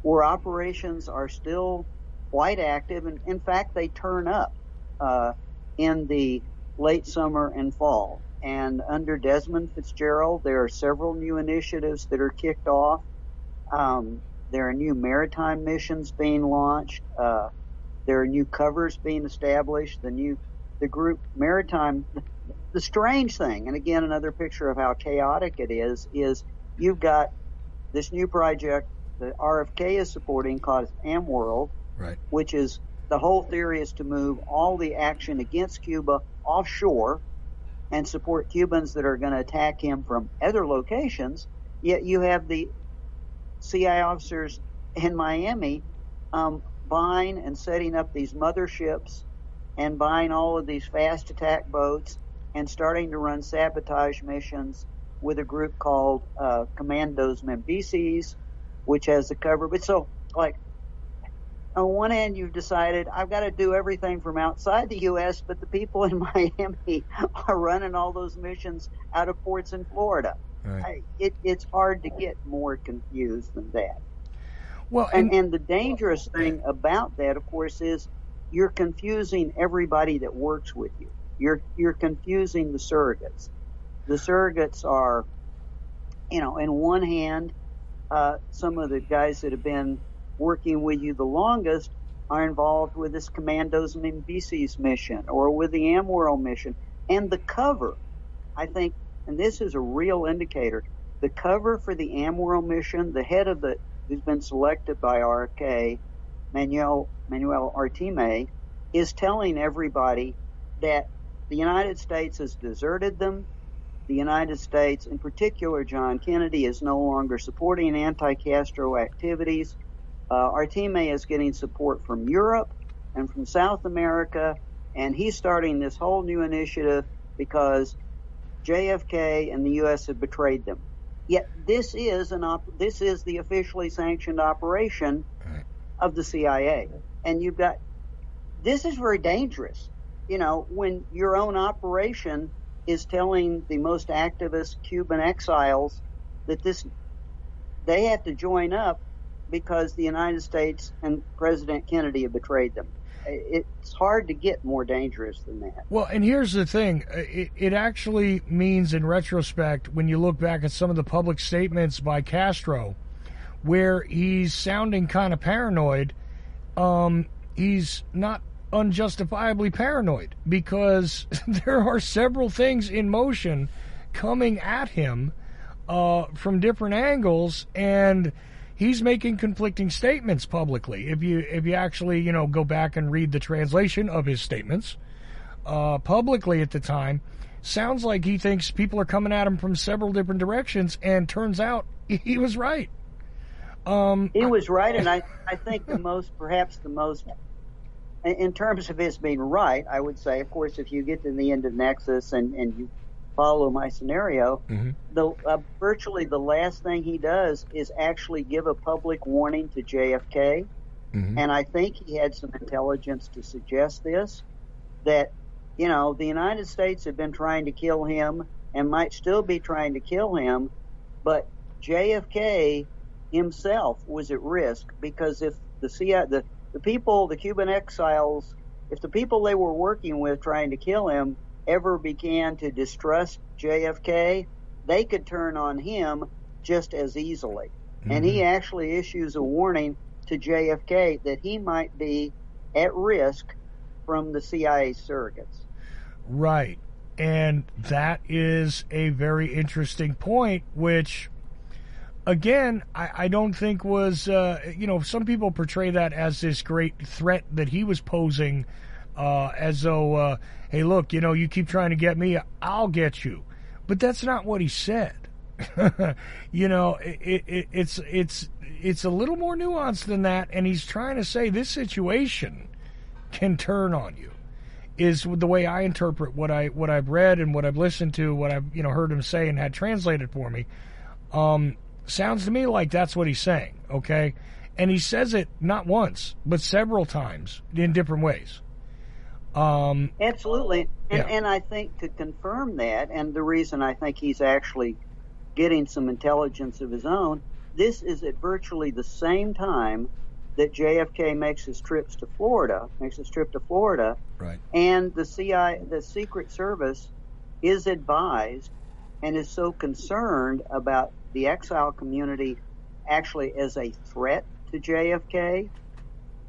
where operations are still quite active, and in fact, they turn up uh, in the late summer and fall. And under Desmond Fitzgerald, there are several new initiatives that are kicked off. Um, there are new maritime missions being launched. Uh, there are new covers being established. The new, the group maritime. The strange thing, and again, another picture of how chaotic it is, is you've got this new project that RFK is supporting called AmWorld, right. which is the whole theory is to move all the action against Cuba offshore and support Cubans that are going to attack him from other locations. Yet you have the CIA officers in Miami um, buying and setting up these motherships and buying all of these fast attack boats and starting to run sabotage missions with a group called uh, Commandos Mambises, which has the cover. But so, like, on one end, you've decided I've got to do everything from outside the U.S., but the people in Miami are running all those missions out of ports in Florida. Right. I, it, it's hard to get more confused than that. Well, and, and, and the dangerous thing about that, of course, is you're confusing everybody that works with you. You're you're confusing the surrogates. The surrogates are, you know, in one hand, uh, some of the guys that have been working with you the longest are involved with this Commandos Mambises mission or with the AmWorld mission. And the cover, I think, and this is a real indicator, the cover for the AmWorld mission, the head of the, who's been selected by RFK, Manuel, Manuel Artime, is telling everybody that the United States has deserted them. The United States, in particular John Kennedy, is no longer supporting anti-Castro activities Uh, Artime is getting support from Europe and from South America, and he's starting this whole new initiative because JFK and the U.S. have betrayed them. Yet this is an op- this is the officially sanctioned operation of the CIA, and you've got this is very dangerous. You know, when your own operation is telling the most activist Cuban exiles that this they have to join up because the United States and President Kennedy have betrayed them. It's hard to get more dangerous than that. Well, and here's the thing it, it actually means, in retrospect, when you look back at some of the public statements by Castro, where he's sounding kind of paranoid, um, he's not unjustifiably paranoid because there are several things in motion coming at him uh, from different angles, and he's making conflicting statements publicly. If you if you actually you know go back and read the translation of his statements uh, publicly at the time, sounds like he thinks people are coming at him from several different directions, and turns out he was right. Um, he was right, and I I think the most perhaps the most in terms of his being right, I would say, of course, if you get to the end of Nexus and, and you follow my scenario, mm-hmm. the uh, virtually the last thing he does is actually give a public warning to JFK, mm-hmm. and I think he had some intelligence to suggest this that you know the United States had been trying to kill him and might still be trying to kill him, but JFK himself was at risk because if the CIA, the the people, the Cuban exiles, if the people they were working with trying to kill him ever began to distrust JFK, they could turn on him just as easily. Mm-hmm. And he mm-hmm. actually issues a warning to JFK that he might be at risk from the CIA surrogates. Right. And that is a very interesting point, which again, I, I, don't think was, uh, you know, some people portray that as this great threat that he was posing, uh, as though, uh, hey, look, you know, you keep trying to get me, I'll get you. But that's not what he said. you know, it, it, it's it's it's a little more nuanced than that, and he's trying to say this situation can turn on you. Is the way I interpret what I what I've read and what I've listened to, what I've you know heard him say and had translated for me. Um, sounds to me like that's what he's saying. Okay, and he says it not once but several times in different ways. Um, Absolutely. And, yeah. and I think to confirm that, and the reason I think he's actually getting some intelligence of his own, this is at virtually the same time that JFK makes his trips to Florida, makes his trip to Florida, right. and the CIA, the Secret Service, is advised and is so concerned about the exile community actually as a threat to JFK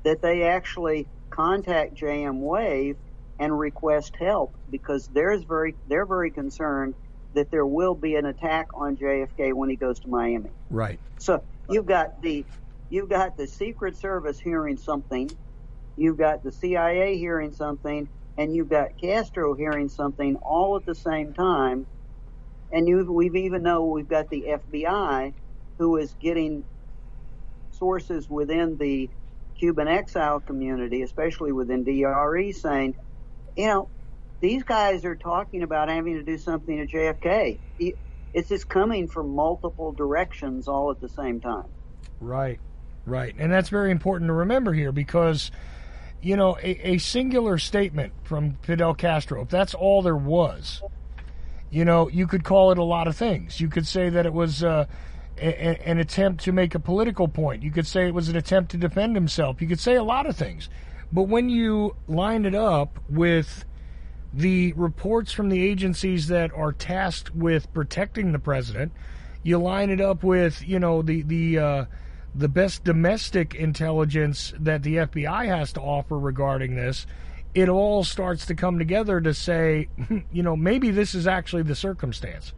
that they actually contact JM Wave and request help because they're very they're very concerned that there will be an attack on JFK when he goes to Miami. Right. So you've got the you've got the Secret Service hearing something, you've got the CIA hearing something, and you've got Castro hearing something all at the same time. And you we've even know we've got the FBI who is getting sources within the Cuban exile community, especially within DRE, saying, you know, these guys are talking about having to do something to JFK. It's just coming from multiple directions all at the same time. Right, right. And that's very important to remember here because, you know, a, a singular statement from Fidel Castro, if that's all there was, you know, you could call it a lot of things. You could say that it was, uh, a, an attempt to make a political point. You could say it was an attempt to defend himself. You could say a lot of things. But when you line it up with the reports from the agencies that are tasked with protecting the president, you line it up with, you know, the the uh, the best domestic intelligence that the FBI has to offer regarding this, it all starts to come together to say, you know, maybe this is actually the circumstance.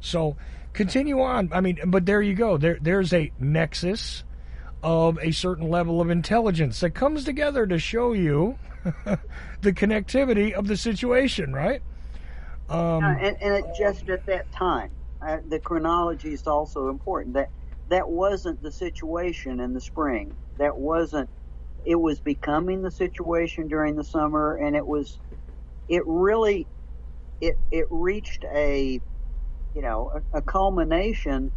So continue on. I mean, but there you go. There, there's a nexus of a certain level of intelligence that comes together to show you the connectivity of the situation, right? Um, and, and it just at that time, uh, the chronology is also important. That that wasn't the situation in the spring. That wasn't. It was becoming the situation during the summer, and it was. It really, it it reached a, you know, a, a culmination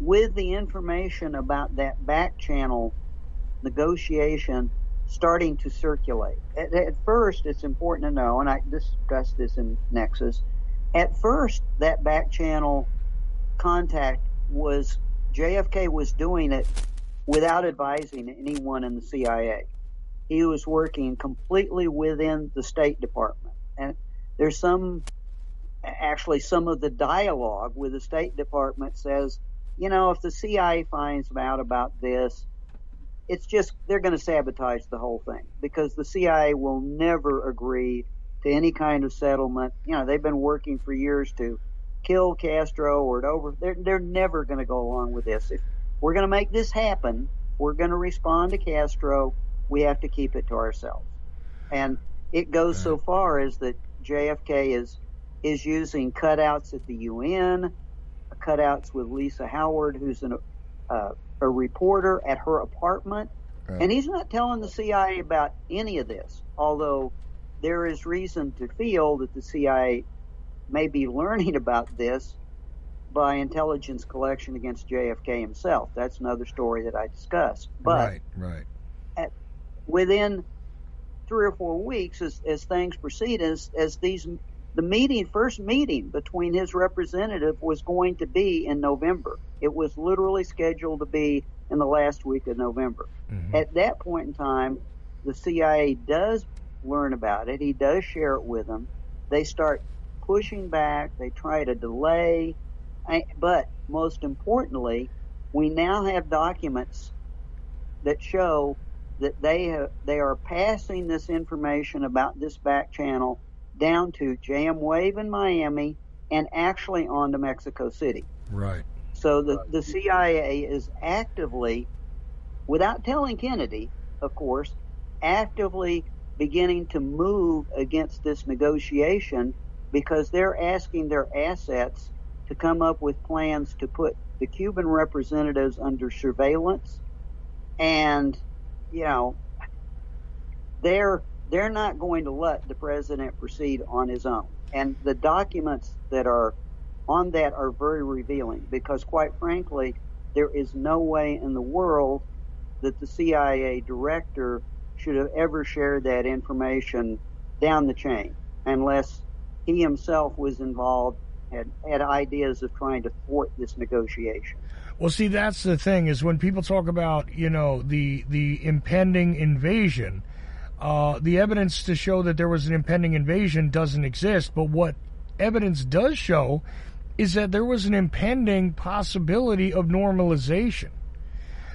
with the information about that back channel negotiation starting to circulate. At, at, first, it's important to know, and I discussed this in Nexus. At first, that back channel contact was JFK was doing it without advising anyone in the CIA. He was working completely within the State Department. And there's some, actually, some of the dialogue with the State Department says, you know, if the CIA finds out about this, it's just they're going to sabotage the whole thing because the CIA will never agree to any kind of settlement. You know, they've been working for years to kill Castro or to over. They're they're never going to go along with this. If we're going to make this happen, we're going to respond to Castro. We have to keep it to ourselves, and it goes so far as that JFK is is using cutouts at the UN, cutouts with Lisa Howard, who's an, uh, a reporter at her apartment, right. and he's not telling the CIA about any of this. Although there is reason to feel that the CIA may be learning about this by intelligence collection against JFK himself. That's another story that I discussed. But right, right. At, within three or four weeks, as, as things proceed, as as these the meeting, first meeting between his representative was going to be in November. It was literally scheduled to be in the last week of November. Mm-hmm. At that point in time, the CIA does learn about it. He does share it with them. They start pushing back. They try to delay. But most importantly, we now have documents that show that they have, they are passing this information about this back channel down to JM Wave in Miami and actually on to Mexico City. Right. So the, the CIA is actively, without telling Kennedy, of course, actively beginning to move against this negotiation because they're asking their assets to come up with plans to put the Cuban representatives under surveillance and you know they're they're not going to let the president proceed on his own. And the documents that are on that are very revealing because, quite frankly, there is no way in the world that the CIA director should have ever shared that information down the chain unless he himself was involved and had ideas of trying to thwart this negotiation. Well, see, that's the thing is when people talk about you know the the impending invasion uh, the evidence to show that there was an impending invasion doesn't exist, but what evidence does show is that there was an impending possibility of normalization,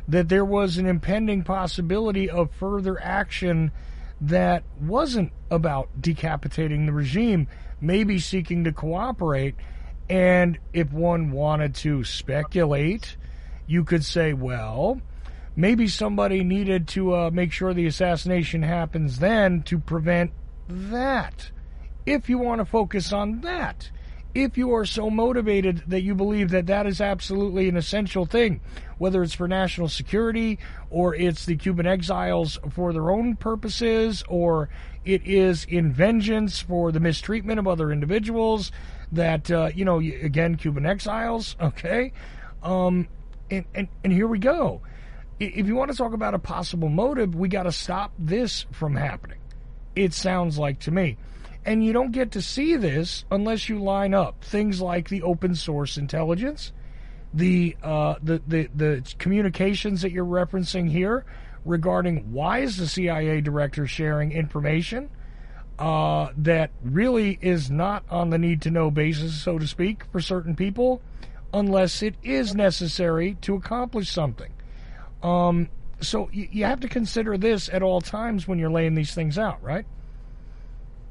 that there was an impending possibility of further action that wasn't about decapitating the regime, maybe seeking to cooperate. And if one wanted to speculate, you could say, well, maybe somebody needed to uh, make sure the assassination happens then to prevent that. If you want to focus on that, if you are so motivated that you believe that that is absolutely an essential thing, whether it's for national security or it's the Cuban exiles for their own purposes or it is in vengeance for the mistreatment of other individuals that, uh, you know, again, Cuban exiles, okay? Um, and, and, and here we go if you want to talk about a possible motive, we got to stop this from happening. It sounds like to me. And you don't get to see this unless you line up things like the open source intelligence, the uh, the, the the communications that you're referencing here regarding why is the CIA director sharing information uh, that really is not on the need to know basis, so to speak, for certain people, unless it is necessary to accomplish something. Um, so you, you have to consider this at all times when you're laying these things out, right?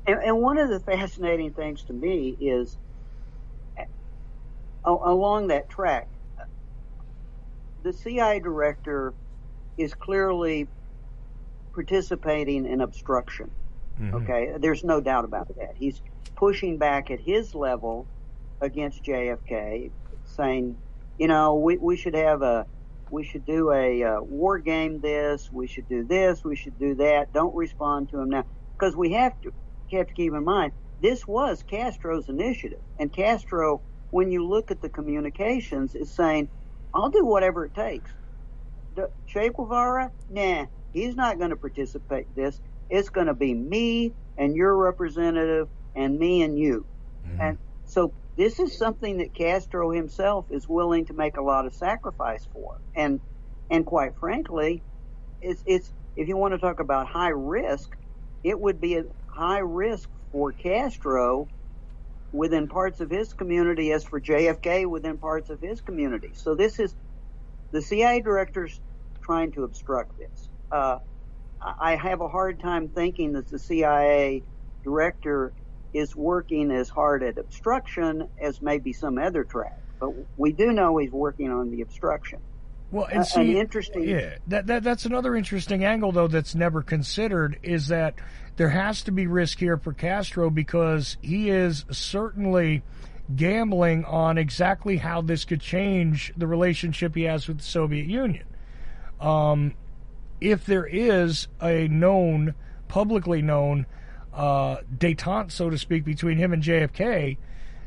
And, and one of the fascinating things to me is along that track, the CIA director is clearly participating in obstruction. Mm-hmm. Okay, there's no doubt about that. He's pushing back at his level against JFK, saying you know, we, we should have a, we should do a uh, war game this, we should do this, we should do that. Don't respond to him now. Because we have to, have to keep in mind, this was Castro's initiative. And Castro, when you look at the communications, is saying, I'll do whatever it takes. Che Guevara, nah, he's not going to participate in this. It's going to be me and your representative and me and you. Mm-hmm. And so this is something that Castro himself is willing to make a lot of sacrifice for. And and quite frankly, it's it's if you want to talk about high risk, it would be a high risk for Castro within parts of his community as for JFK within parts of his community. So this is the CIA directors trying to obstruct this. Uh, I have a hard time thinking that the CIA director is working as hard at obstruction as maybe some other track. But we do know he's working on the obstruction. Well, and see, uh, interesting. Yeah, that, that that's another interesting angle though that's never considered is that there has to be risk here for Castro because he is certainly gambling on exactly how this could change the relationship he has with the Soviet Union. Um, if there is a known, publicly known uh, detente, so to speak, between him and JFK,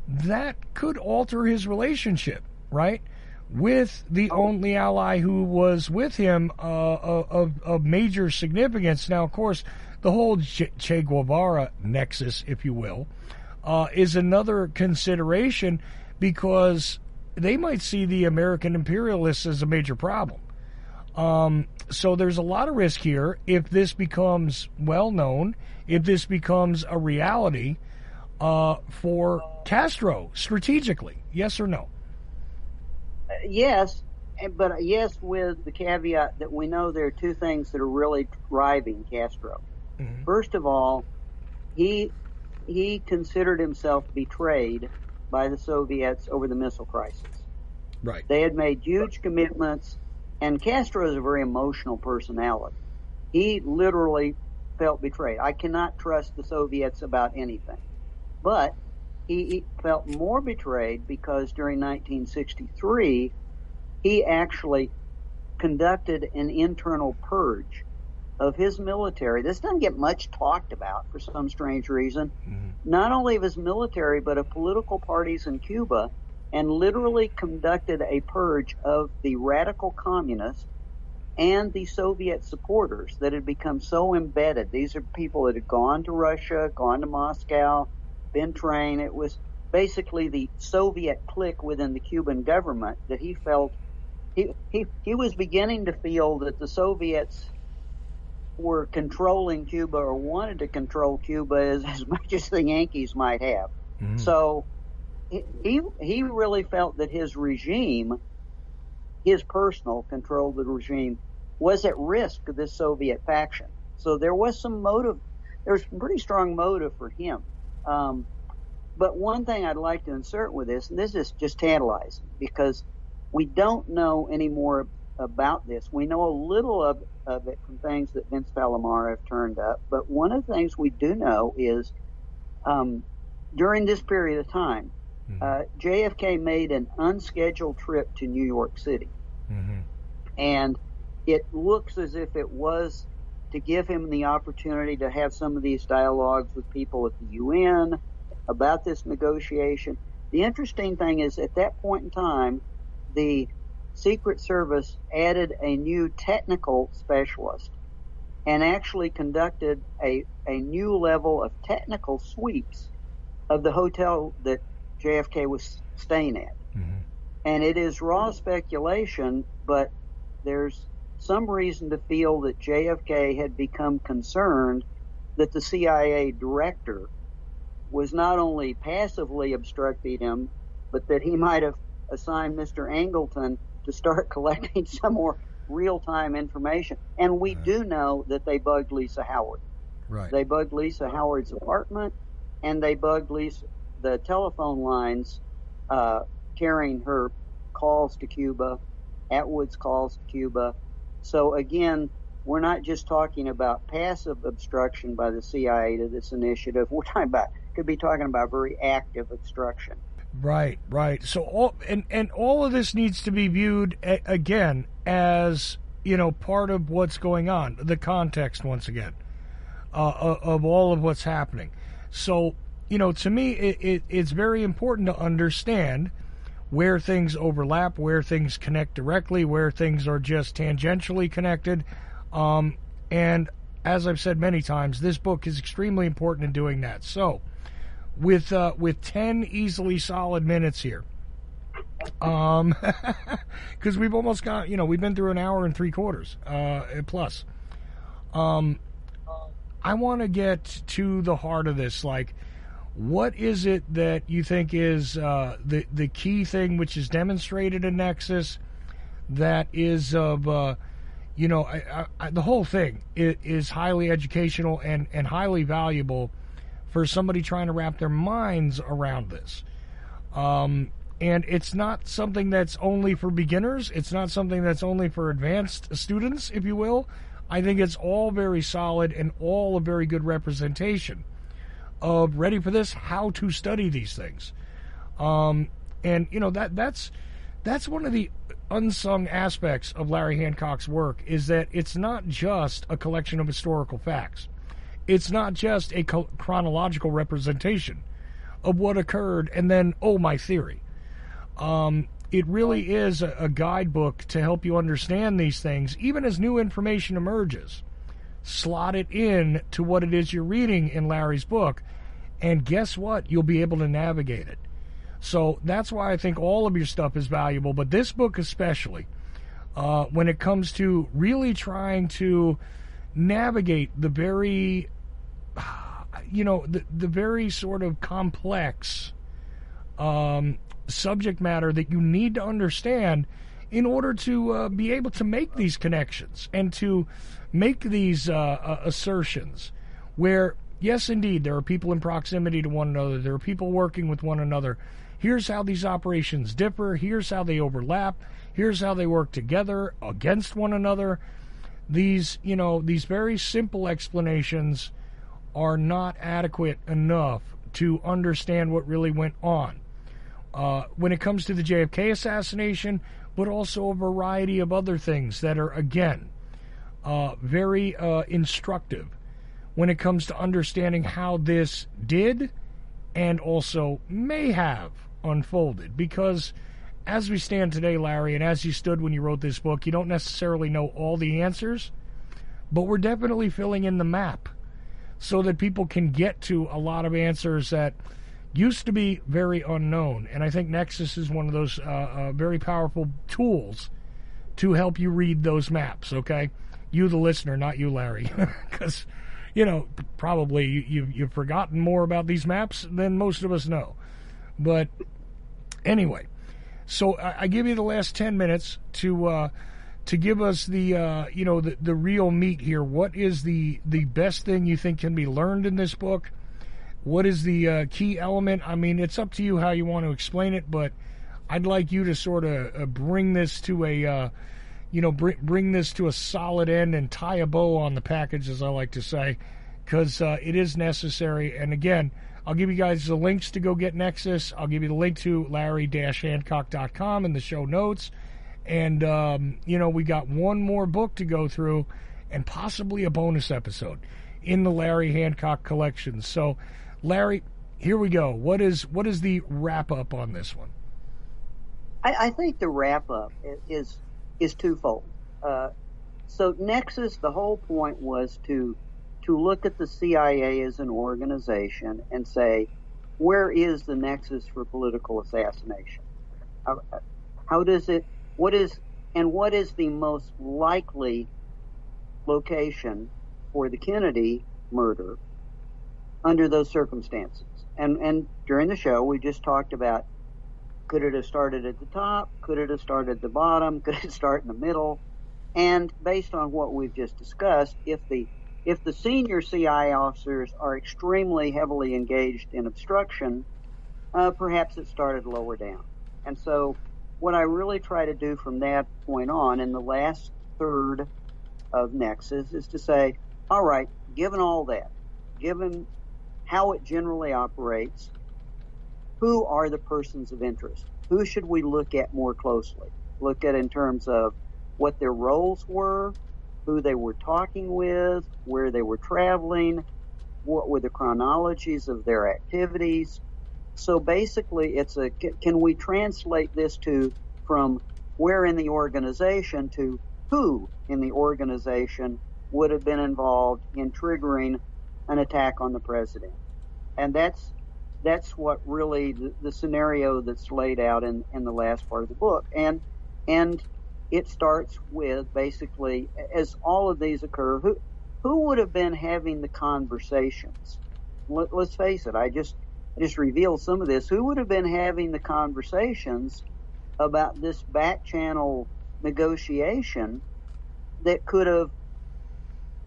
that could alter his relationship, right? With the oh. only ally who was with him uh, of, of major significance. Now, of course, the whole Che Guevara nexus, if you will, uh, is another consideration because they might see the American imperialists as a major problem. Um, so there's a lot of risk here if this becomes well known, if this becomes a reality uh, for Castro strategically. Yes or no? Uh, yes, but yes, with the caveat that we know there are two things that are really driving Castro. Mm-hmm. First of all, he he considered himself betrayed by the Soviets over the missile crisis. Right. They had made huge commitments and Castro is a very emotional personality. He literally felt betrayed. I cannot trust the Soviets about anything. But he felt more betrayed because during 1963, he actually conducted an internal purge of his military. This doesn't get much talked about for some strange reason. Mm-hmm. Not only of his military, but of political parties in Cuba and literally conducted a purge of the radical communists and the Soviet supporters that had become so embedded. These are people that had gone to Russia, gone to Moscow, been trained. It was basically the Soviet clique within the Cuban government that he felt he, he, he was beginning to feel that the Soviets were controlling Cuba or wanted to control Cuba as, as much as the Yankees might have. Mm-hmm. So he he really felt that his regime, his personal control of the regime, was at risk of this Soviet faction. So there was some motive. There was pretty strong motive for him. Um, but one thing I'd like to insert with this, and this is just tantalizing because we don't know any more about this. We know a little of, of it from things that Vince Palamara have turned up, but one of the things we do know is um, during this period of time, Mm-hmm. Uh, JFK made an unscheduled trip to New York City. Mm-hmm. And it looks as if it was to give him the opportunity to have some of these dialogues with people at the UN about this negotiation. The interesting thing is at that point in time, the Secret Service added a new technical specialist and actually conducted a, a new level of technical sweeps of the hotel that JFK was staying at. Mm-hmm. And it is raw speculation, but there's some reason to feel that JFK had become concerned that the CIA director was not only passively obstructing him, but that he might have assigned Mr. Angleton to start collecting some more real time information. And we right. do know that they bugged Lisa Howard. Right. They bugged Lisa Howard's apartment and they bugged Lisa the telephone lines uh, carrying her calls to Cuba, Attwood's calls to Cuba. So again, we're not just talking about passive obstruction by the CIA to this initiative. We're talking about could be talking about very active obstruction. Right, right. So all and and all of this needs to be viewed a, again as you know part of what's going on, the context once again uh, of all of what's happening. So you know, to me, it, it, it's very important to understand where things overlap, where things connect directly, where things are just tangentially connected. Um, and as I've said many times, this book is extremely important in doing that. So, with uh, with ten easily solid minutes here, um, because we've almost got you know we've been through an hour and three quarters uh, plus. Um, I want to get to the heart of this, like. What is it that you think is uh, the the key thing which is demonstrated in Nexus that is of uh, you know, I, I, the whole thing is, is, highly educational and, and highly valuable for somebody trying to wrap their minds around this. Um, and it's not something that's only for beginners. It's not something that's only for advanced students, if you will. I think it's all very solid and all a very good representation of ready for this, how to study these things. Um, and you know that that's that's one of the unsung aspects of Larry Hancock's work is that it's not just a collection of historical facts. It's not just a chronological representation of what occurred and then, oh, my theory. Um, it really is a, a guidebook to help you understand these things, even as new information emerges. Slot it in to what it is you're reading in Larry's book, and guess what? You'll be able to navigate it. So that's why I think all of your stuff is valuable, but this book especially, uh, when it comes to really trying to navigate the very, you know, the, the very sort of complex um, subject matter that you need to understand in order to uh, be able to make these connections and to make these uh, uh assertions where, yes, indeed, there are people in proximity to one another, there are people working with one another Here's how these operations differ. Here's how they overlap. Here's how they work together against one another. These, you know, these very simple explanations are not adequate enough to understand what really went on. Uh, when it comes to the JFK assassination, but also a variety of other things that are, again, uh, very uh, instructive when it comes to understanding how this did and also may have unfolded because as we stand today, Larry, and as you stood when you wrote this book, you don't necessarily know all the answers, but we're definitely filling in the map so that people can get to a lot of answers that used to be very unknown. And I think Nexus is one of those uh, uh, very powerful tools to help you read those maps, okay? You, the listener, not you, Larry, because, you know, probably you, you've forgotten more about these maps than most of us know. But anyway, so I, I give you the last ten minutes to uh, to give us the uh, you know the, the real meat here. What is the the best thing you think can be learned in this book? What is the uh, key element? I mean, it's up to you how you want to explain it, but I'd like you to sort of uh, bring this to a uh, you know bring bring this to a solid end and tie a bow on the package, as I like to say, because uh, it is necessary. And again I'll give you guys the links to go get Nexus. I'll give you the link to larry-hancock.com in the show notes. And, um, you know, we got one more book to go through and possibly a bonus episode in the Larry Hancock collection. So, Larry, here we go. What is what is the wrap up on this one? I, I think the wrap up is is twofold. Uh, so Nexus, the whole point was to to look at the CIA as an organization and say, where is the nexus for political assassination? How, how does it, what is, and what is the most likely location for the Kennedy murder under those circumstances? And, and during the show, we just talked about could it have started at the top? Could it have started at the bottom? Could it start in the middle? And based on what we've just discussed, if the if the senior CIA officers are extremely heavily engaged in obstruction, uh, perhaps it started lower down. And so, what I really try to do from that point on in the last third of Nexus is to say, all right, given all that, given how it generally operates, who are the persons of interest? Who should we look at more closely? Look at in terms of what their roles were, who they were talking with, where they were traveling, what were the chronologies of their activities. So basically, it's a can we translate this to from where in the organization to who in the organization would have been involved in triggering an attack on the president. And that's that's what really the, the scenario that's laid out in, in the last part of the book. And and it starts with basically as all of these occur, who who would have been having the conversations? Let, us face it, I just I just revealed some of this. Who would have been having the conversations about this back channel negotiation that could have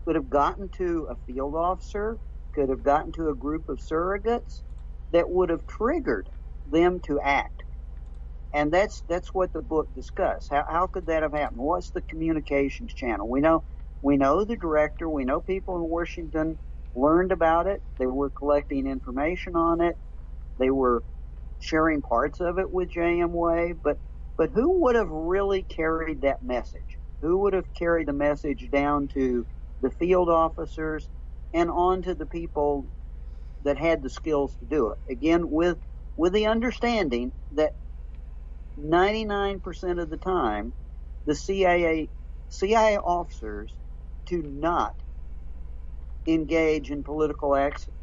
could have gotten to a field officer, could have gotten to a group of surrogates that would have triggered them to act. And that's that's what the book discussed. How, how could that have happened? What's the communications channel? We know we know the director. We know people in Washington learned about it. They were collecting information on it. They were sharing parts of it with JM Wave. But but who would have really carried that message? Who would have carried the message down to the field officers and on to the people that had the skills to do it. Again, with with the understanding that 99% of the time, the CIA CIA officers do not engage in political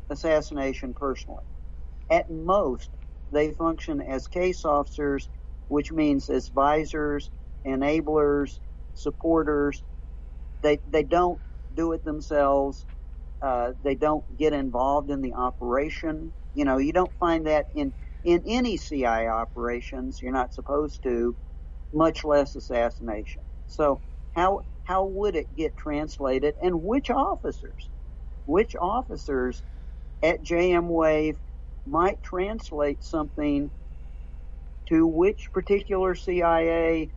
assassination personally. At most, they function as case officers, which means as advisors, enablers, supporters. They they don't do it themselves. Uh, they don't get involved in the operation. You know, you don't find that in in any CIA operations. You're not supposed to, much less assassination. So how how would it get translated, and which officers, which officers at JM Wave might translate something to which particular CIA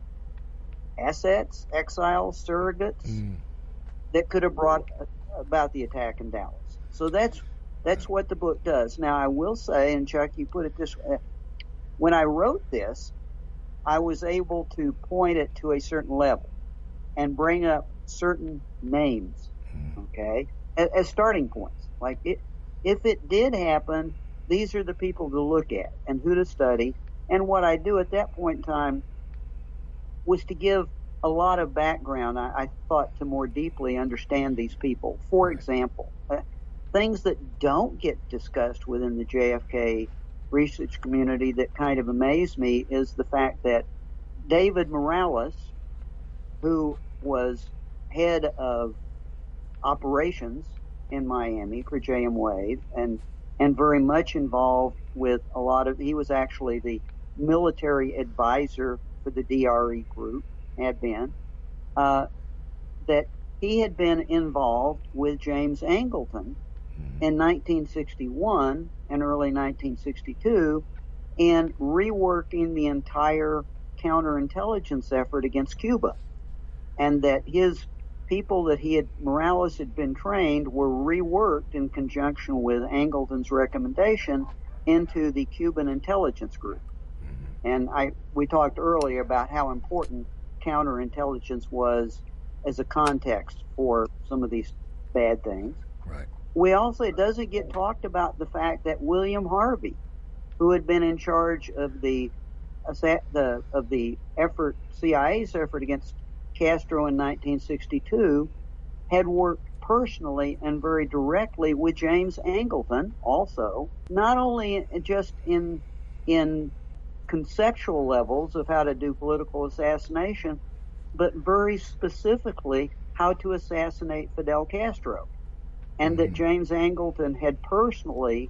assets, exiles, surrogates mm. that could have brought about the attack in Dallas. So that's that's what the book does. Now I will say, and Chuck, you put it this way: when I wrote this, I was able to point it to a certain level and bring up certain names, hmm. okay, as, as starting points. Like it, if it did happen, these are the people to look at and who to study. And what I do at that point in time was to give a lot of background, I, I thought, to more deeply understand these people. For example, uh, things that don't get discussed within the JFK research community that kind of amaze me is the fact that David Morales, who was head of operations in Miami for JM Wave and and very much involved with a lot of he was actually the military advisor for the DRE group had been, uh, that he had been involved with James Angleton hmm. in 1961 and early 1962 in reworking the entire counterintelligence effort against Cuba. And that his people that he had, Morales had been trained, were reworked in conjunction with Angleton's recommendation into the Cuban intelligence group. Hmm. And I, we talked earlier about how important counterintelligence was as a context for some of these bad things. Right. We also it doesn't get talked about the fact that William Harvey, who had been in charge of the the of the effort CIA's effort against Castro in 1962, had worked personally and very directly with James Angleton also, not only just in in conceptual levels of how to do political assassination, but very specifically how to assassinate Fidel Castro. And that mm-hmm. James Angleton had personally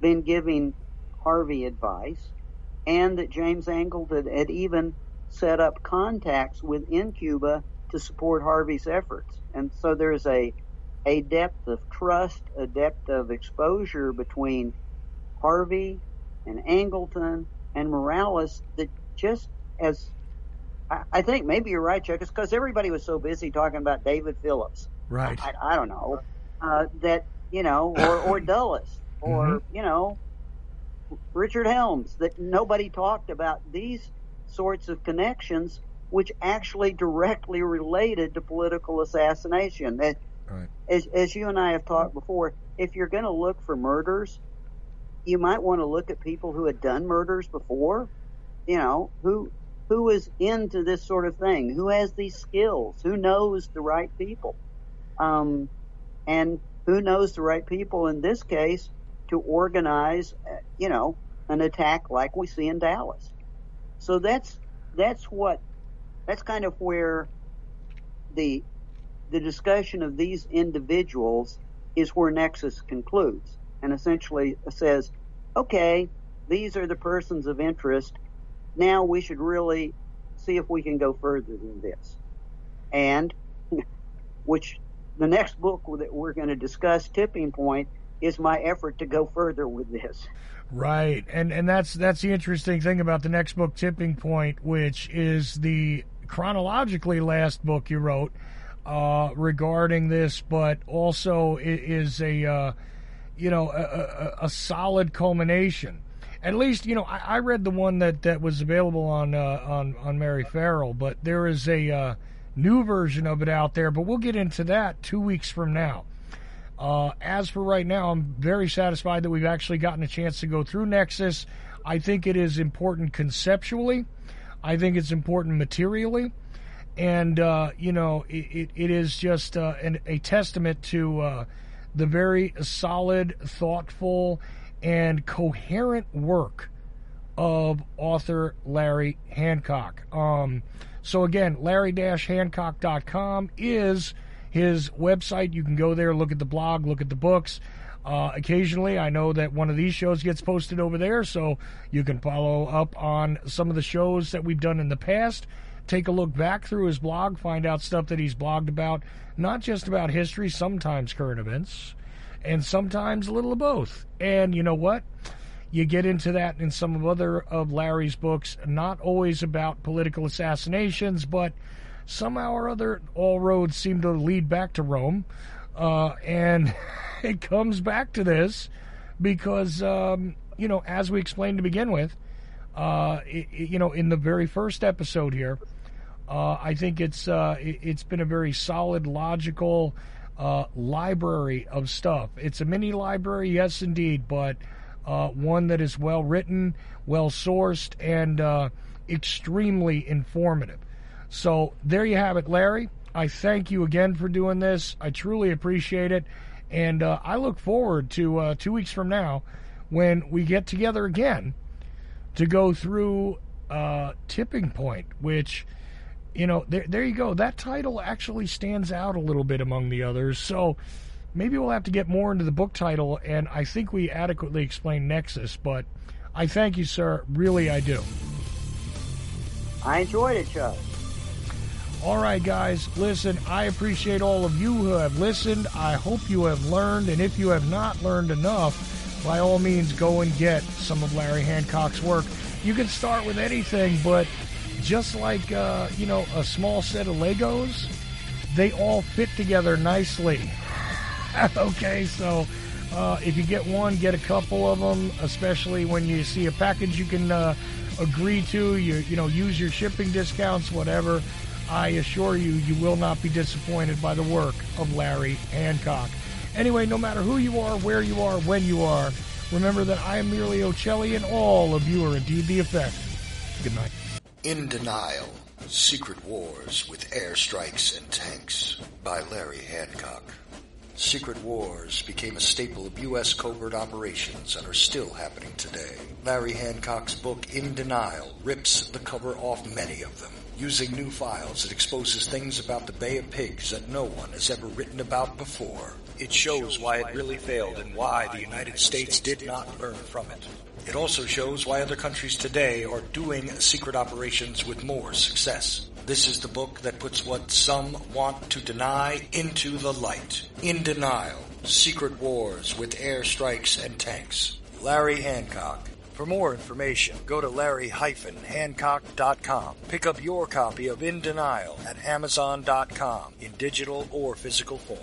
been giving Harvey advice, and that James Angleton had even set up contacts within Cuba to support Harvey's efforts. And so there's a a depth of trust, a depth of exposure between Harvey and Angleton and Morales that just as I, I think maybe you're right, Chuck. It's because everybody was so busy talking about David Phillips. Right. I, I don't know uh, that you know, or or Dulles, or mm-hmm. you know, Richard Helms, that nobody talked about these sorts of connections, which actually directly related to political assassination. That, Right. as, as you and I have talked before, if you're going to look for murders, you might want to look at people who had done murders before. You know, who who is into this sort of thing, who has these skills, who knows the right people, um, and who knows the right people in this case to organize, uh, you know, an attack like we see in Dallas. So that's that's what that's kind of where the the discussion of these individuals is where Nexus concludes and essentially says, okay, these are the persons of interest. Now we should really see if we can go further than this. And which the next book that we're going to discuss, Tipping Point, is my effort to go further with this. Right, and and that's that's the interesting thing about the next book, Tipping Point, which is the chronologically last book you wrote uh, regarding this, but also is a uh, you know a, a, a solid culmination. At least you know I, I read the one that, that was available on uh, on on Mary Ferrell, but there is a uh, new version of it out there. But we'll get into that two weeks from now. Uh, as for right now, I'm very satisfied that we've actually gotten a chance to go through Nexus. I think it is important conceptually. I think it's important materially. And, uh, you know, it, it, it is just uh, an, a testament to uh, the very solid, thoughtful, and coherent work of author Larry Hancock. Um, so again, larry-hancock.com is his website. You can go there, look at the blog, look at the books. Uh, occasionally, I know that one of these shows gets posted over there, so you can follow up on some of the shows that we've done in the past. Take a look back through his blog, find out stuff that he's blogged about, not just about history, sometimes current events, and sometimes a little of both. And you know what? You get into that in some of other of Larry's books, not always about political assassinations, but somehow or other, all roads seem to lead back to Rome. Uh, and it comes back to this because, um, you know, as we explained to begin with, uh, i i- you know, in the very first episode here, uh, I think it's uh, it, it's been a very solid, logical uh, library of stuff. It's a mini library, yes, indeed, but uh, one that is well written, well sourced, and uh, extremely informative. So there you have it, Larry. I thank you again for doing this. I truly appreciate it, and uh, I look forward to two weeks from now when we get together again to go through Tipping Point, which, you know, there, there you go. That title actually stands out a little bit among the others. So maybe we'll have to get more into the book title, and I think we adequately explained Nexus, but I thank you, sir. Really, I do. I enjoyed it, Chuck. All right, guys, listen, I appreciate all of you who have listened. I hope you have learned, and if you have not learned enough, by all means, go and get some of Larry Hancock's work. You can start with anything, but just like, uh, you know, a small set of Legos, they all fit together nicely. okay, so uh, if you get one, get a couple of them, especially when you see a package you can uh, agree to. You you know use your shipping discounts, whatever. I assure you, you will not be disappointed by the work of Larry Hancock. Anyway, no matter who you are, where you are, when you are, remember that I am merely Ochelli, and all of you are indeed the effect. Good night. In Denial Secret Wars with Airstrikes and Tanks by Larry Hancock. Secret wars became a staple of U.S. covert operations and are still happening today. Larry Hancock's book In Denial rips the cover off many of them. Using new files, it exposes things about the Bay of Pigs that no one has ever written about before. It shows why it really failed and why the United States did not learn from it. It also shows why other countries today are doing secret operations with more success. This is the book that puts what some want to deny into the light. In Denial Secret Wars with Airstrikes and Tanks. Larry Hancock. For more information, go to larry-hancock.com. Pick up your copy of In Denial at amazon.com in digital or physical form.